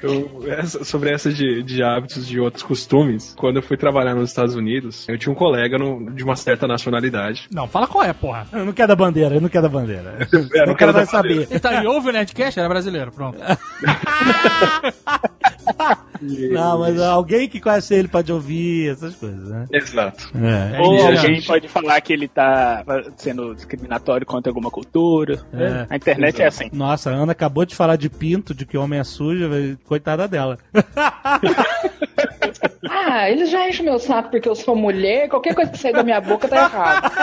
Eu- essa- sobre essa de, de hábitos de outros costumes, quando eu fui trabalhar nos Estados Unidos, eu tinha um colega no- de uma certa nacionalidade. Não, fala qual é, porra. Eu não quero da bandeira, eu não quero da bandeira. É, não quero vai saber. Ele tá, e ouve o Nerdcast? Era brasileiro, pronto. Não, mas alguém que conhece ele pode ouvir essas coisas, né? Exato. É. Ou É, alguém gente. pode falar que ele tá sendo discriminatório contra alguma cultura. É. A internet é assim. Nossa, a Ana acabou de falar de pinto, de que homem é sujo, coitada dela. Ah, eles já enchem meu saco porque eu sou mulher. Qualquer coisa que sair da minha boca tá errado.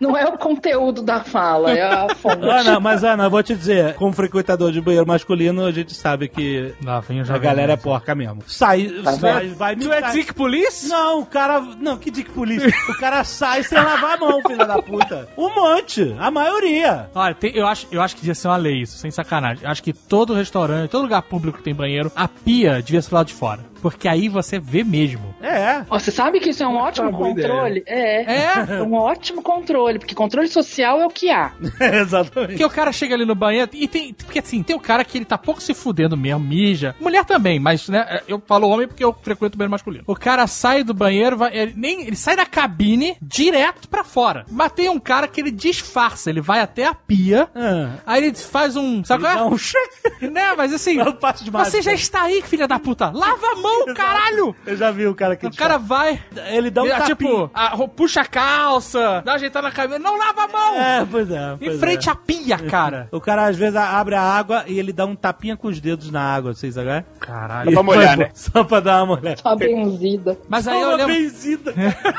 Não é o conteúdo da fala, é a fonte. Ana, mas Ana, eu vou te dizer, como frequentador de banheiro masculino, a gente sabe que Lá vem o a galera é nerd. porca mesmo. Sai, vai, vai Tu é sai- Dick Police? Não, o cara. Não, que dick polícia. O cara sai sem lavar a mão, filha da puta. Um monte, a maioria. Olha, tem- eu, acho, eu acho que devia ser uma lei isso, sem sacanagem. Eu acho que todo restaurante, todo lugar público que tem banheiro, a pia devia ser lá de fora. Porque aí você vê mesmo. É. Você sabe que isso é um ótimo boa controle? É. É? É um ótimo controle, porque controle social é o que há. Exatamente. Porque o cara chega ali no banheiro e tem. Porque assim, tem o cara que ele tá pouco se fudendo mesmo, mija. Mulher também, mas, né? Eu falo homem porque eu frequento o banheiro masculino. O cara sai do banheiro, vai, ele, nem, ele sai da cabine direto pra fora. Mas tem um cara que ele disfarça, ele vai até a pia, Ah. aí ele faz um. Sabe qual é? Dá um cheque. Né, mas assim. Dá um passo de mágica. Você já está aí, filha da puta! Lava a mão, caralho! Eu já vi o cara que. O cara vai. Ele dá um ele, tapinha. tipo, a puxa a calça, dá uma ajeitada na cabeça. Não lava a mão! É, pois é. em pois frente é. à pia, cara. O cara às vezes abre a água e ele dá um tapinha com os dedos na água, vocês agora? Caralho. Só pra molhar, né? Só pra dar uma molhada. Tá benzida. Mas aí Dá eu uma lembro. benzida.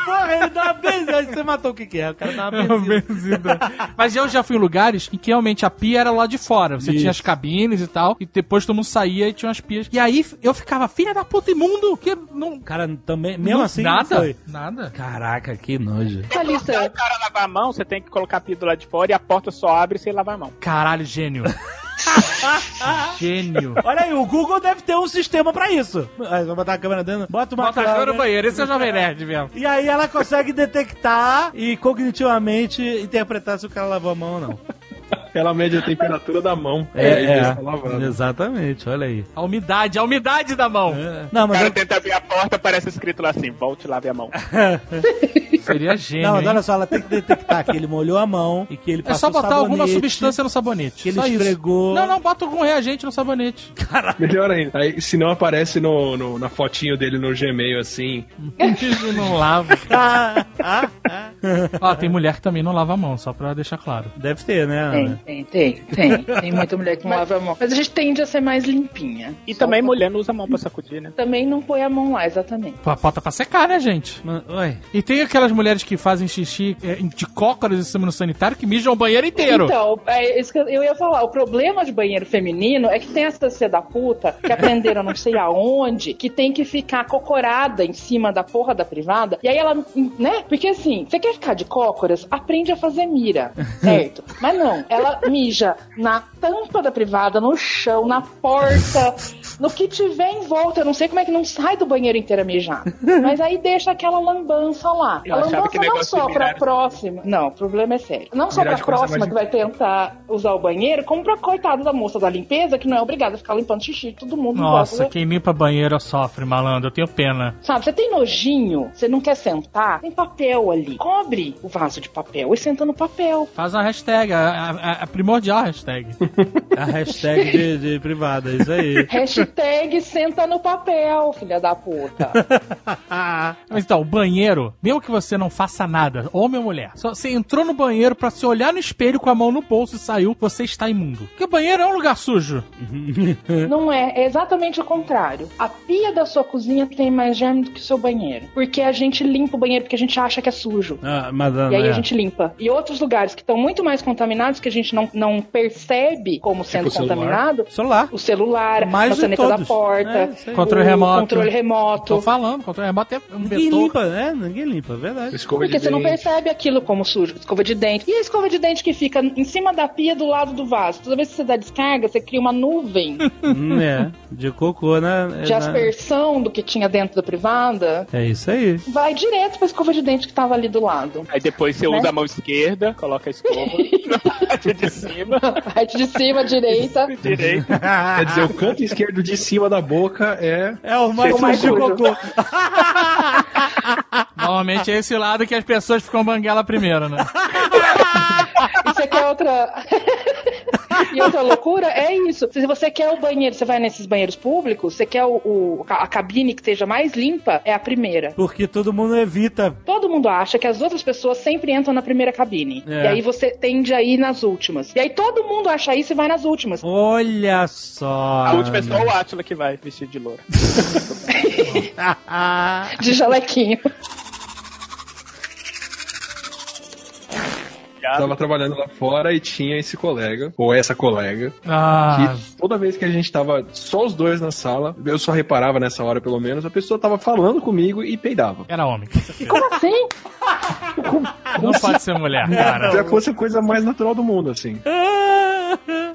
Porra, ele dá uma benzida. Aí Você matou o que que é? O cara dá uma benzida. Mas eu já fui em lugares em que realmente a pia era lá de fora. Você Isso. tinha as cabines e tal, e depois todo mundo saía e tinha umas pias. E aí eu ficava, filha da puta imundo, que não. Cara, também, mesmo não- assim, não nada. foi. Nada. Caraca, que nojo. Lista O cara lavar a mão, você tem que colocar a pia do lado de fora e a porta só abre sem lavar a mão. Caralho, gênio. gênio. Olha aí, o Google deve ter um sistema pra isso. Aí, vai botar a câmera dentro, bota uma Bota a câmera no banheiro, esse é o Jovem Nerd mesmo. E aí ela consegue detectar e cognitivamente interpretar se o cara lavou a mão ou não. Ela mede a temperatura da mão. É, é. está lavando. Exatamente, olha aí. A umidade, a umidade da mão. Não, O mas cara eu- tenta abrir a porta, parece escrito lá assim, volte e lave a mão. Seria gênio. não, mas olha só, ela tem que detectar que ele molhou a mão e que ele É passou só botar alguma sabonete. substância no sabonete. que ele só isso. esfregou. Não, não, bota algum reagente no sabonete. Melhor ainda. Aí, se não aparece no, no- na fotinho dele no Gmail assim. não lava. Ah, ah, ah. Ó, tem mulher que também não lava a mão, só pra deixar claro. Deve ter, né, Ana? Tem, tem, tem. Tem muita mulher que não lava a mão. Mas a gente tende a ser mais limpinha. E Só também pra- mulher não usa a mão pra sacudir, né? Também não põe a mão lá, exatamente. Pô, Bota pra secar, né, gente? Oi. E tem aquelas mulheres que fazem xixi é, de cócoras em cima no sanitário que mijam o banheiro inteiro. Então, é isso que eu ia falar. O problema de banheiro feminino é que tem essa cia da puta que aprenderam não sei aonde, que tem que ficar cocorada em cima da porra da privada. E aí ela, né? Porque assim, você quer ficar de cócoras? Aprende a fazer mira, certo? Mas não, ela mija na tampa da privada, no chão, na porta, no que tiver em volta. Eu não sei como é que não sai do banheiro inteiro a mijar. Mas aí deixa aquela lambança lá. Eu achava que não só mirar- próxima. Não, o problema é sério. Não só coisa próxima que vai tentar usar o banheiro, como pra coitada da moça da limpeza, que não é obrigada a ficar limpando xixi todo mundo. Nossa, quem limpa banheiro sofre, malandro. Eu tenho pena. Sabe, você tem nojinho, você não quer sentar, tem papel ali. Cobre o vaso de papel e senta no papel. Faz uma hashtag, a, a- é primordial a hashtag. A hashtag de, de privada, é isso aí. Hashtag senta no papel, filha da puta. Mas então, o banheiro, mesmo que você não faça nada, homem ou mulher, só você entrou no banheiro pra se olhar no espelho com a mão no bolso e saiu, você está imundo. Porque o banheiro é um lugar sujo. Não é, é exatamente o contrário. A pia da sua cozinha tem mais germe do que o seu banheiro. Porque a gente limpa o banheiro porque a gente acha que é sujo. Ah, mas não E aí é. a gente limpa. E outros lugares que estão muito mais contaminados, que a gente não, não percebe como sendo o celular. contaminado, Celular. o celular, Mais a maçaneta da porta, É. Controle o remoto. controle remoto. Tô falando, controle remoto é um Ninguém vetor. limpa, né? Ninguém limpa, é verdade. Escova Porque de você não dente. percebe aquilo como sujo, escova de dente. E a escova de dente que fica em cima da pia do lado do vaso? Toda vez que você dá descarga, você cria uma nuvem Hum, é, de cocô na. de aspersão do que tinha dentro da privada. É isso aí. Vai direto pra escova de dente que tava ali do lado. Aí depois você Né? usa a mão esquerda, coloca a escova na parte de cima, Parte de cima, direita. direita. Quer dizer, o canto esquerdo de cima da boca é. É o mais O mais sujo de cocô. Normalmente é esse lado que as pessoas ficam banguela primeiro, né? E você quer outra. e outra loucura é isso. Se você quer o banheiro, você vai nesses banheiros públicos, você quer o, o- a cabine que seja mais limpa, é a primeira. Porque todo mundo evita. Todo mundo acha que as outras pessoas sempre entram na primeira cabine. É. E aí você tende a ir nas últimas. E aí todo mundo acha isso e vai nas últimas. Olha só. A última é só o Átila que vai vestido de loura. De jalequinho. Tava trabalhando lá fora e tinha esse colega, ou essa colega, Ah, que toda vez que a gente tava só os dois na sala, eu só reparava nessa hora pelo menos, a pessoa tava falando comigo e peidava. era homem. certeza. Como assim? Não pode ser mulher, cara. Já fosse a coisa mais natural do mundo, assim.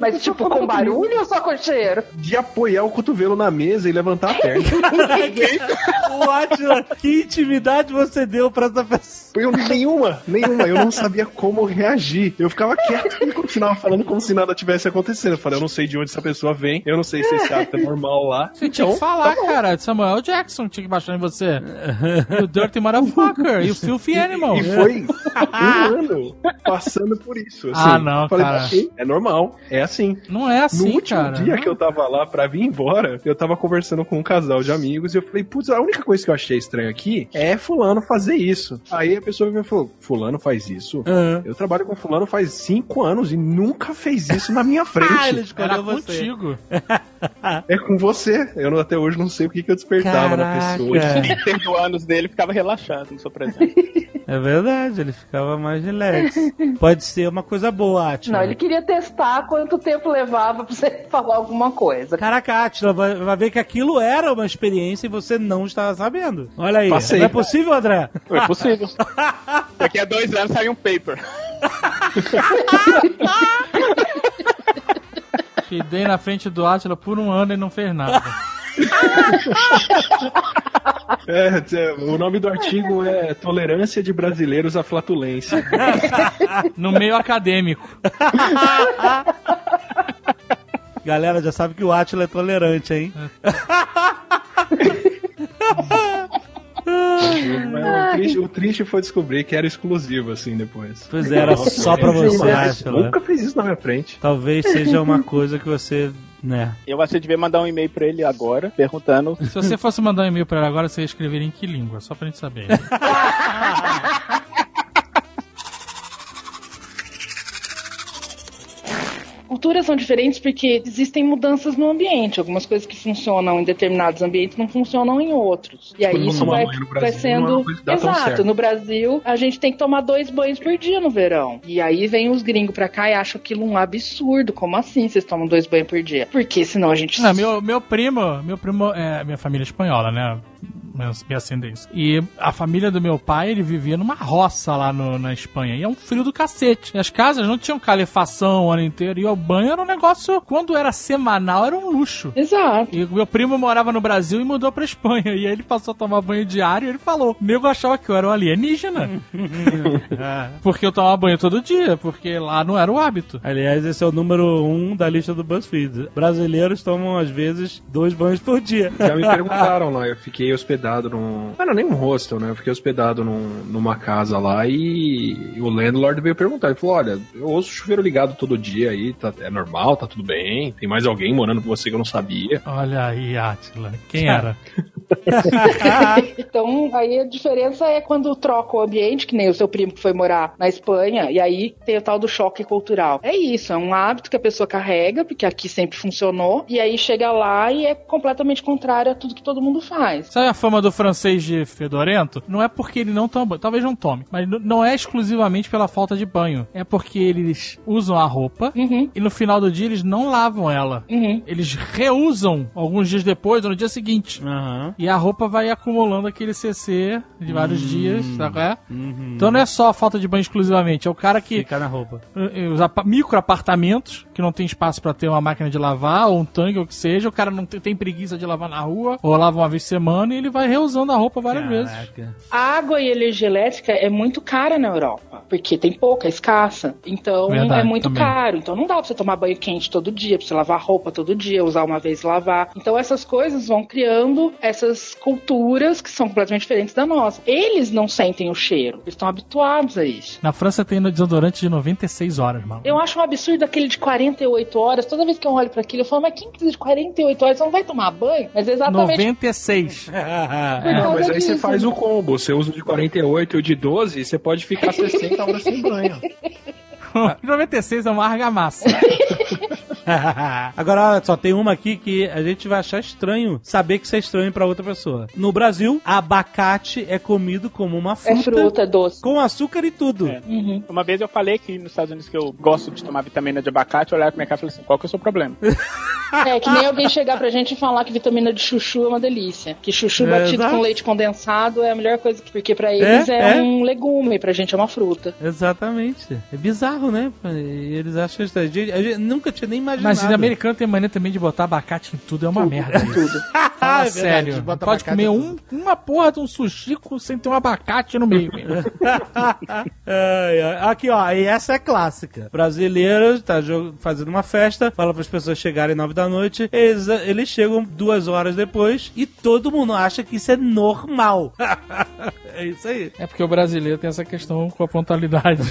Mas tipo, com barulho ou só com cheiro? De apoiar o cotovelo na mesa e levantar a perna. o Atila, que intimidade você deu pra essa pessoa? Eu, nenhuma, nenhuma. Eu não sabia como reagir. Eu ficava quieto e continuava falando como se nada tivesse acontecendo. Eu falei, eu não sei de onde essa pessoa vem, eu não sei se esse ato é normal lá. Você tinha que falar, cara. Samuel Jackson tinha que baixar em você. You dirty motherfucker. You filthy animal. E foi um ano passando por isso. Assim. Ah, não, Falei, cara. é normal, é assim. Não é No assim, último cara. dia que eu tava lá pra vir embora, eu tava conversando com um casal de amigos e eu falei, putz, a única coisa que eu achei estranho aqui é fulano fazer isso. Aí a pessoa me falou, fulano faz isso? Ah. Eu trabalho com fulano faz cinco anos e nunca fez isso na minha frente. Ah, ele Era escolheu você. contigo. É com você. Eu não- até hoje não sei o que, que eu despertava na Caraca. pessoa. O líder do ânus dele ficava relaxado no seu presente. É verdade, ele ficava mais relax. Pode ser uma coisa boa, Atila. Não, ele queria testar quanto tempo levava pra você falar alguma coisa. Caraca, Atila, vai, vai ver que aquilo era uma experiência e você não estava sabendo. Olha aí, Passei. não é possível, André? Foi possível. Daqui a dois anos sai um paper. Fidei na frente do Atila por um ano e não fez nada. É, é, o nome do artigo é Tolerância de Brasileiros à Flatulência. No meio acadêmico. Galera, já sabe que o Atila é tolerante, hein? Mas o, triste, o triste foi descobrir que era exclusivo, assim, depois. Pois é, era só pra você, Atila. Nunca fez isso na minha frente. Talvez seja uma coisa que você, né? Eu acho que você devia mandar um e-mail pra ele agora, perguntando Se você fosse mandar um e-mail pra ele agora, você ia escrever em que língua? Só pra gente saber. Culturas são diferentes porque existem mudanças no ambiente. Algumas coisas que funcionam em determinados ambientes não funcionam em outros. E aí Quando isso vai, no vai é sendo. tão Exato. No Brasil, a gente tem que tomar dois banhos por dia no verão. E aí vem os gringos pra cá e acham aquilo um absurdo. Como assim vocês tomam dois banhos por dia? Porque senão a gente. Não, meu, meu primo, meu primo é minha família é espanhola, né? Minha, ascendência. E a família do meu pai, ele vivia numa roça lá no- na Espanha. E é um frio do cacete. E as casas não tinham calefação o ano inteiro. E o banho era um negócio, quando era semanal, era um luxo. Exato. E o meu primo morava no Brasil e mudou pra Espanha. E aí ele passou a tomar banho diário e ele falou: Nego achava que eu era um alienígena. porque eu tomava banho todo dia, porque lá não era o hábito. Aliás, esse é o número um da lista do BuzzFeed. Brasileiros tomam, às vezes, dois banhos por dia. Já me perguntaram lá, eu fiquei hospedado hospedado num. Não era nem um hostel, né? Eu fiquei hospedado num- numa casa lá e o landlord veio perguntar. Ele falou: Olha, eu ouço o chuveiro ligado todo dia aí, tá, é normal, tá tudo bem. Tem mais alguém morando com você que eu não sabia. Olha aí, Atila. Quem era? Então, aí a diferença é quando troca o ambiente, que nem o seu primo que foi morar na Espanha, e aí tem o tal do choque cultural. É isso, é um hábito que a pessoa carrega, porque aqui sempre funcionou, e aí chega lá e é completamente contrário a tudo que todo mundo faz. Sabe a fama do francês de fedorento? Não é porque ele não toma banho. Talvez não tome. Mas não é exclusivamente pela falta de banho. É porque eles usam a roupa Uhum, e no final do dia eles não lavam ela. uhum. Eles reusam alguns dias depois ou no dia seguinte. Aham. E a roupa vai acumulando aquele CC de vários dias, sabe? qual é? Uhum. Então não é só a falta de banho exclusivamente, é o cara que Fica na roupa. eh, os apa- micro apartamentos que não tem espaço pra ter uma máquina de lavar ou um tanque ou o que seja, o cara não tem, tem preguiça de lavar na rua ou lava uma vez por semana e ele vai reusando a roupa várias vezes. Caraca. A água e energia elétrica é muito cara na Europa, porque tem pouca, é escassa. Então Verdade, é muito também. caro. Então não dá pra você tomar banho quente todo dia, pra você lavar roupa todo dia, usar uma vez e lavar. Então essas coisas vão criando essas culturas que são completamente diferentes da nossa. Eles não sentem o cheiro, eles estão habituados a isso. Na França tem no desodorante de 96 horas, mano. Eu acho um absurdo aquele de 48 horas. Toda vez que eu olho pra aquilo, eu falo, mas quem precisa de 48 horas? Você não vai tomar banho? Mas é exatamente 96. por Não, causa mas aí você faz o combo. Você usa o de 48 e o de 12, você pode ficar 60 horas sem banho. 96 é uma argamassa. Agora, olha só, tem uma aqui que a gente vai achar estranho saber que isso é estranho pra outra pessoa. No Brasil, abacate é comido como uma fruta, É fruta, é doce. com açúcar e tudo. É. Uhum. Uma vez eu falei que nos Estados Unidos que eu gosto de tomar vitamina de abacate, eu olhava pra minha cara e falei assim, qual que é o seu problema? É, que nem alguém chegar pra gente e falar que vitamina de chuchu é uma delícia. Que chuchu É, batido exato. com leite condensado é a melhor coisa, que- porque pra eles é, é. um legume, pra gente é uma fruta. Exatamente. É bizarro, né? E eles acham estranho. A gente, a gente nunca tinha nem imaginado. Mas o americano tem mania também de botar abacate em tudo, é uma merda. isso. Tudo. Ah, Fala é verdade, sério. bota Pode comer um, uma porra de um sushi sem ter um abacate no meio. Aqui, ó, e essa é clássica. Brasileiro tá fazendo uma festa, fala para as pessoas chegarem nove da noite, eles, eles chegam duas horas depois e todo mundo acha que isso é normal. é isso aí. É porque o brasileiro tem essa questão com a pontualidade.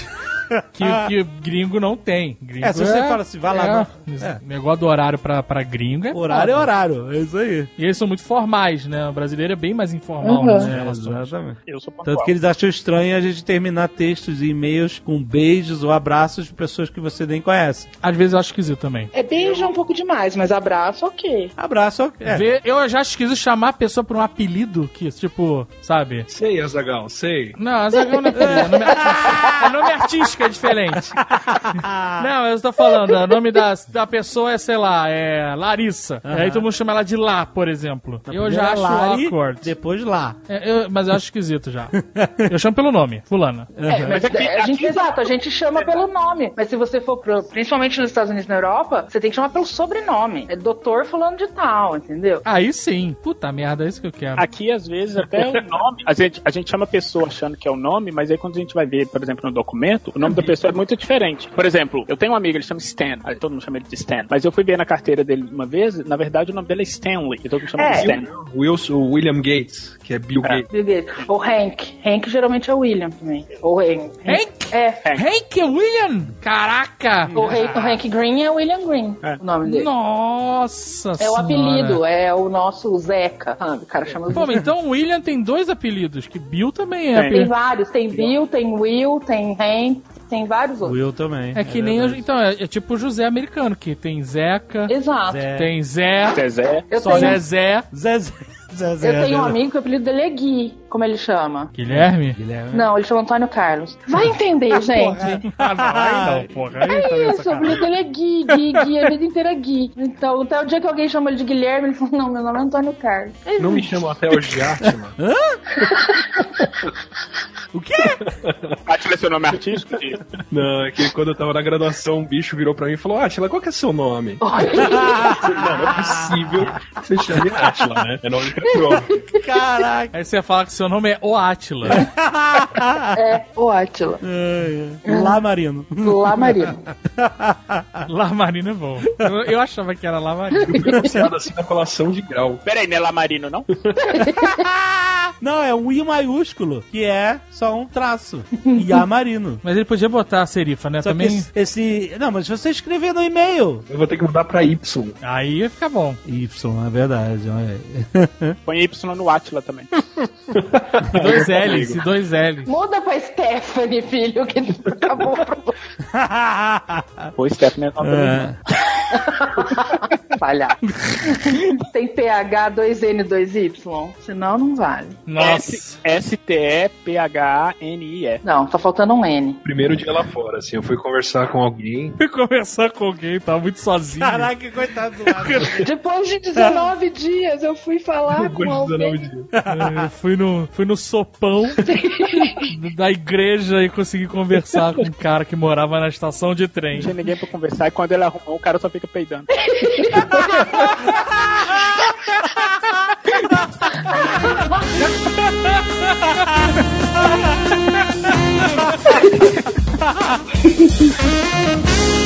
Que, que gringo não tem. Gringo É, se você fala assim, vai lá, É, não- é. Negócio do horário pra, pra gringo é Horário é foda. horário, é isso aí. E eles são muito formais, né? O brasileiro é bem mais informal Uhum. nas É, relações. exatamente. Eu sou pontual. Tanto que eles acham estranho a gente terminar textos e e-mails com beijos ou abraços de pessoas que você nem conhece. Às vezes eu acho esquisito também. É beijo é um pouco demais, mas abraço, ok. Abraço, ok. É. Vê- eu já acho esquisito chamar a pessoa por um apelido que, tipo, sabe? Sei, Azagal, sei. Não, Azaghal não é apelido, é nome artístico. É nome artístico, é diferente. Não, eu estou falando, o nome da, da pessoa é, sei lá, é Larissa. E aí todo mundo chama ela de Lá, por exemplo. Eu já acho Lari, awkward. Depois lá. É, eu- mas eu acho esquisito já. Eu chamo pelo nome, fulana. É, mas aqui- a gente, aqui- exato, a gente chama pelo nome. Mas se você for pro, principalmente nos Estados Unidos e na Europa, você tem que chamar pelo sobrenome. É doutor fulano de tal, entendeu? Aí sim. Puta merda, é isso que eu quero. Aqui, às vezes, até o nome. A gente, a gente chama a pessoa achando que é o nome, mas aí quando a gente vai ver, por exemplo, no documento, o nome da pessoa é muito diferente. Por exemplo, eu tenho um amigo, ele chama Stan. Aí todo mundo chama ele de Stan. Mas eu fui ver na carteira dele uma vez, na verdade o nome dele é Stanley. E todo mundo chama É, de Stan. Wilson, o William Gates, que é Bill É. Gates. Bill Gates. Ou Hank. Hank geralmente é o William também. Ou Hank. Hank? É. Hank William? Caraca! O Hank, o Hank Green é William Green, o nome dele. Nossa É o senhora. apelido, é o nosso Zeca, sabe? O cara chama Pô, então o William tem dois apelidos, que Bill também é. Tem. Tem vários, tem Bill, tem Will, tem Hank, tem vários outros. Will também. É que nem. verdade. o- Então, é, é tipo o José americano, que tem Zeca, Exato. Zé. tem Zé, Zezé. Eu só tenho, Zezé. Zezé. Zezé. eu tenho um amigo que o apelido dele é Gui, como ele chama. Guilherme? Guilherme. Não, ele chama Antônio Carlos. Vai entender, gente. Ah, não, aí não, porra. Aí tá É vendo isso, o apelido dele é Gui, Gui, Gui, a vida inteira é Gui. Então, até o dia que alguém chama ele de Guilherme, ele fala, não, meu nome é Antônio Carlos. É Não me chamam até o Giatti, mano. O quê? Atila é seu nome artístico? Não, é que quando eu tava na graduação, um bicho virou pra mim e falou: Atila, qual que é seu nome? não, não é possível que você chame Atila, né? É nome de cachorro. Caraca. Aí você fala que seu nome é O Átila. É, o Átila. Lá, Marino. Lá Marino. Lamarino é bom. Eu, eu achava que era Lamarino. Pronunciado assim na colação de grau. Pera aí, não é Lamarino, não? Não, é um I maiúsculo, que é só um traço. Yamarino. Mas ele podia botar a serifa, né? Só Também. que esse, esse- Não, mas se você escrever no e-mail. Eu vou ter que mudar pra Y. Aí ia ficar bom. Y, é verdade. Põe Y no Atila também. E dois L's, e dois L's. Muda pra Stephanie, filho, que acabou o problema. Pô, Stephanie é nome É. Falhar. Tem PH 2N 2Y? Senão não vale. Nossa. S-T-E-P-H-A-N-I-E. Não, tá faltando um N. Primeiro dia lá fora, assim, eu fui conversar com alguém. Fui conversar com alguém, tava muito sozinho. Caraca, coitado do lado. Depois de 19 dias, eu fui falar com Depois de 19 alguém. dias. É, fui, no, fui no sopão da igreja e consegui conversar com um cara que morava na estação de trem. Não tinha ninguém pra conversar e quando ele arrumou, o cara só fica peidando.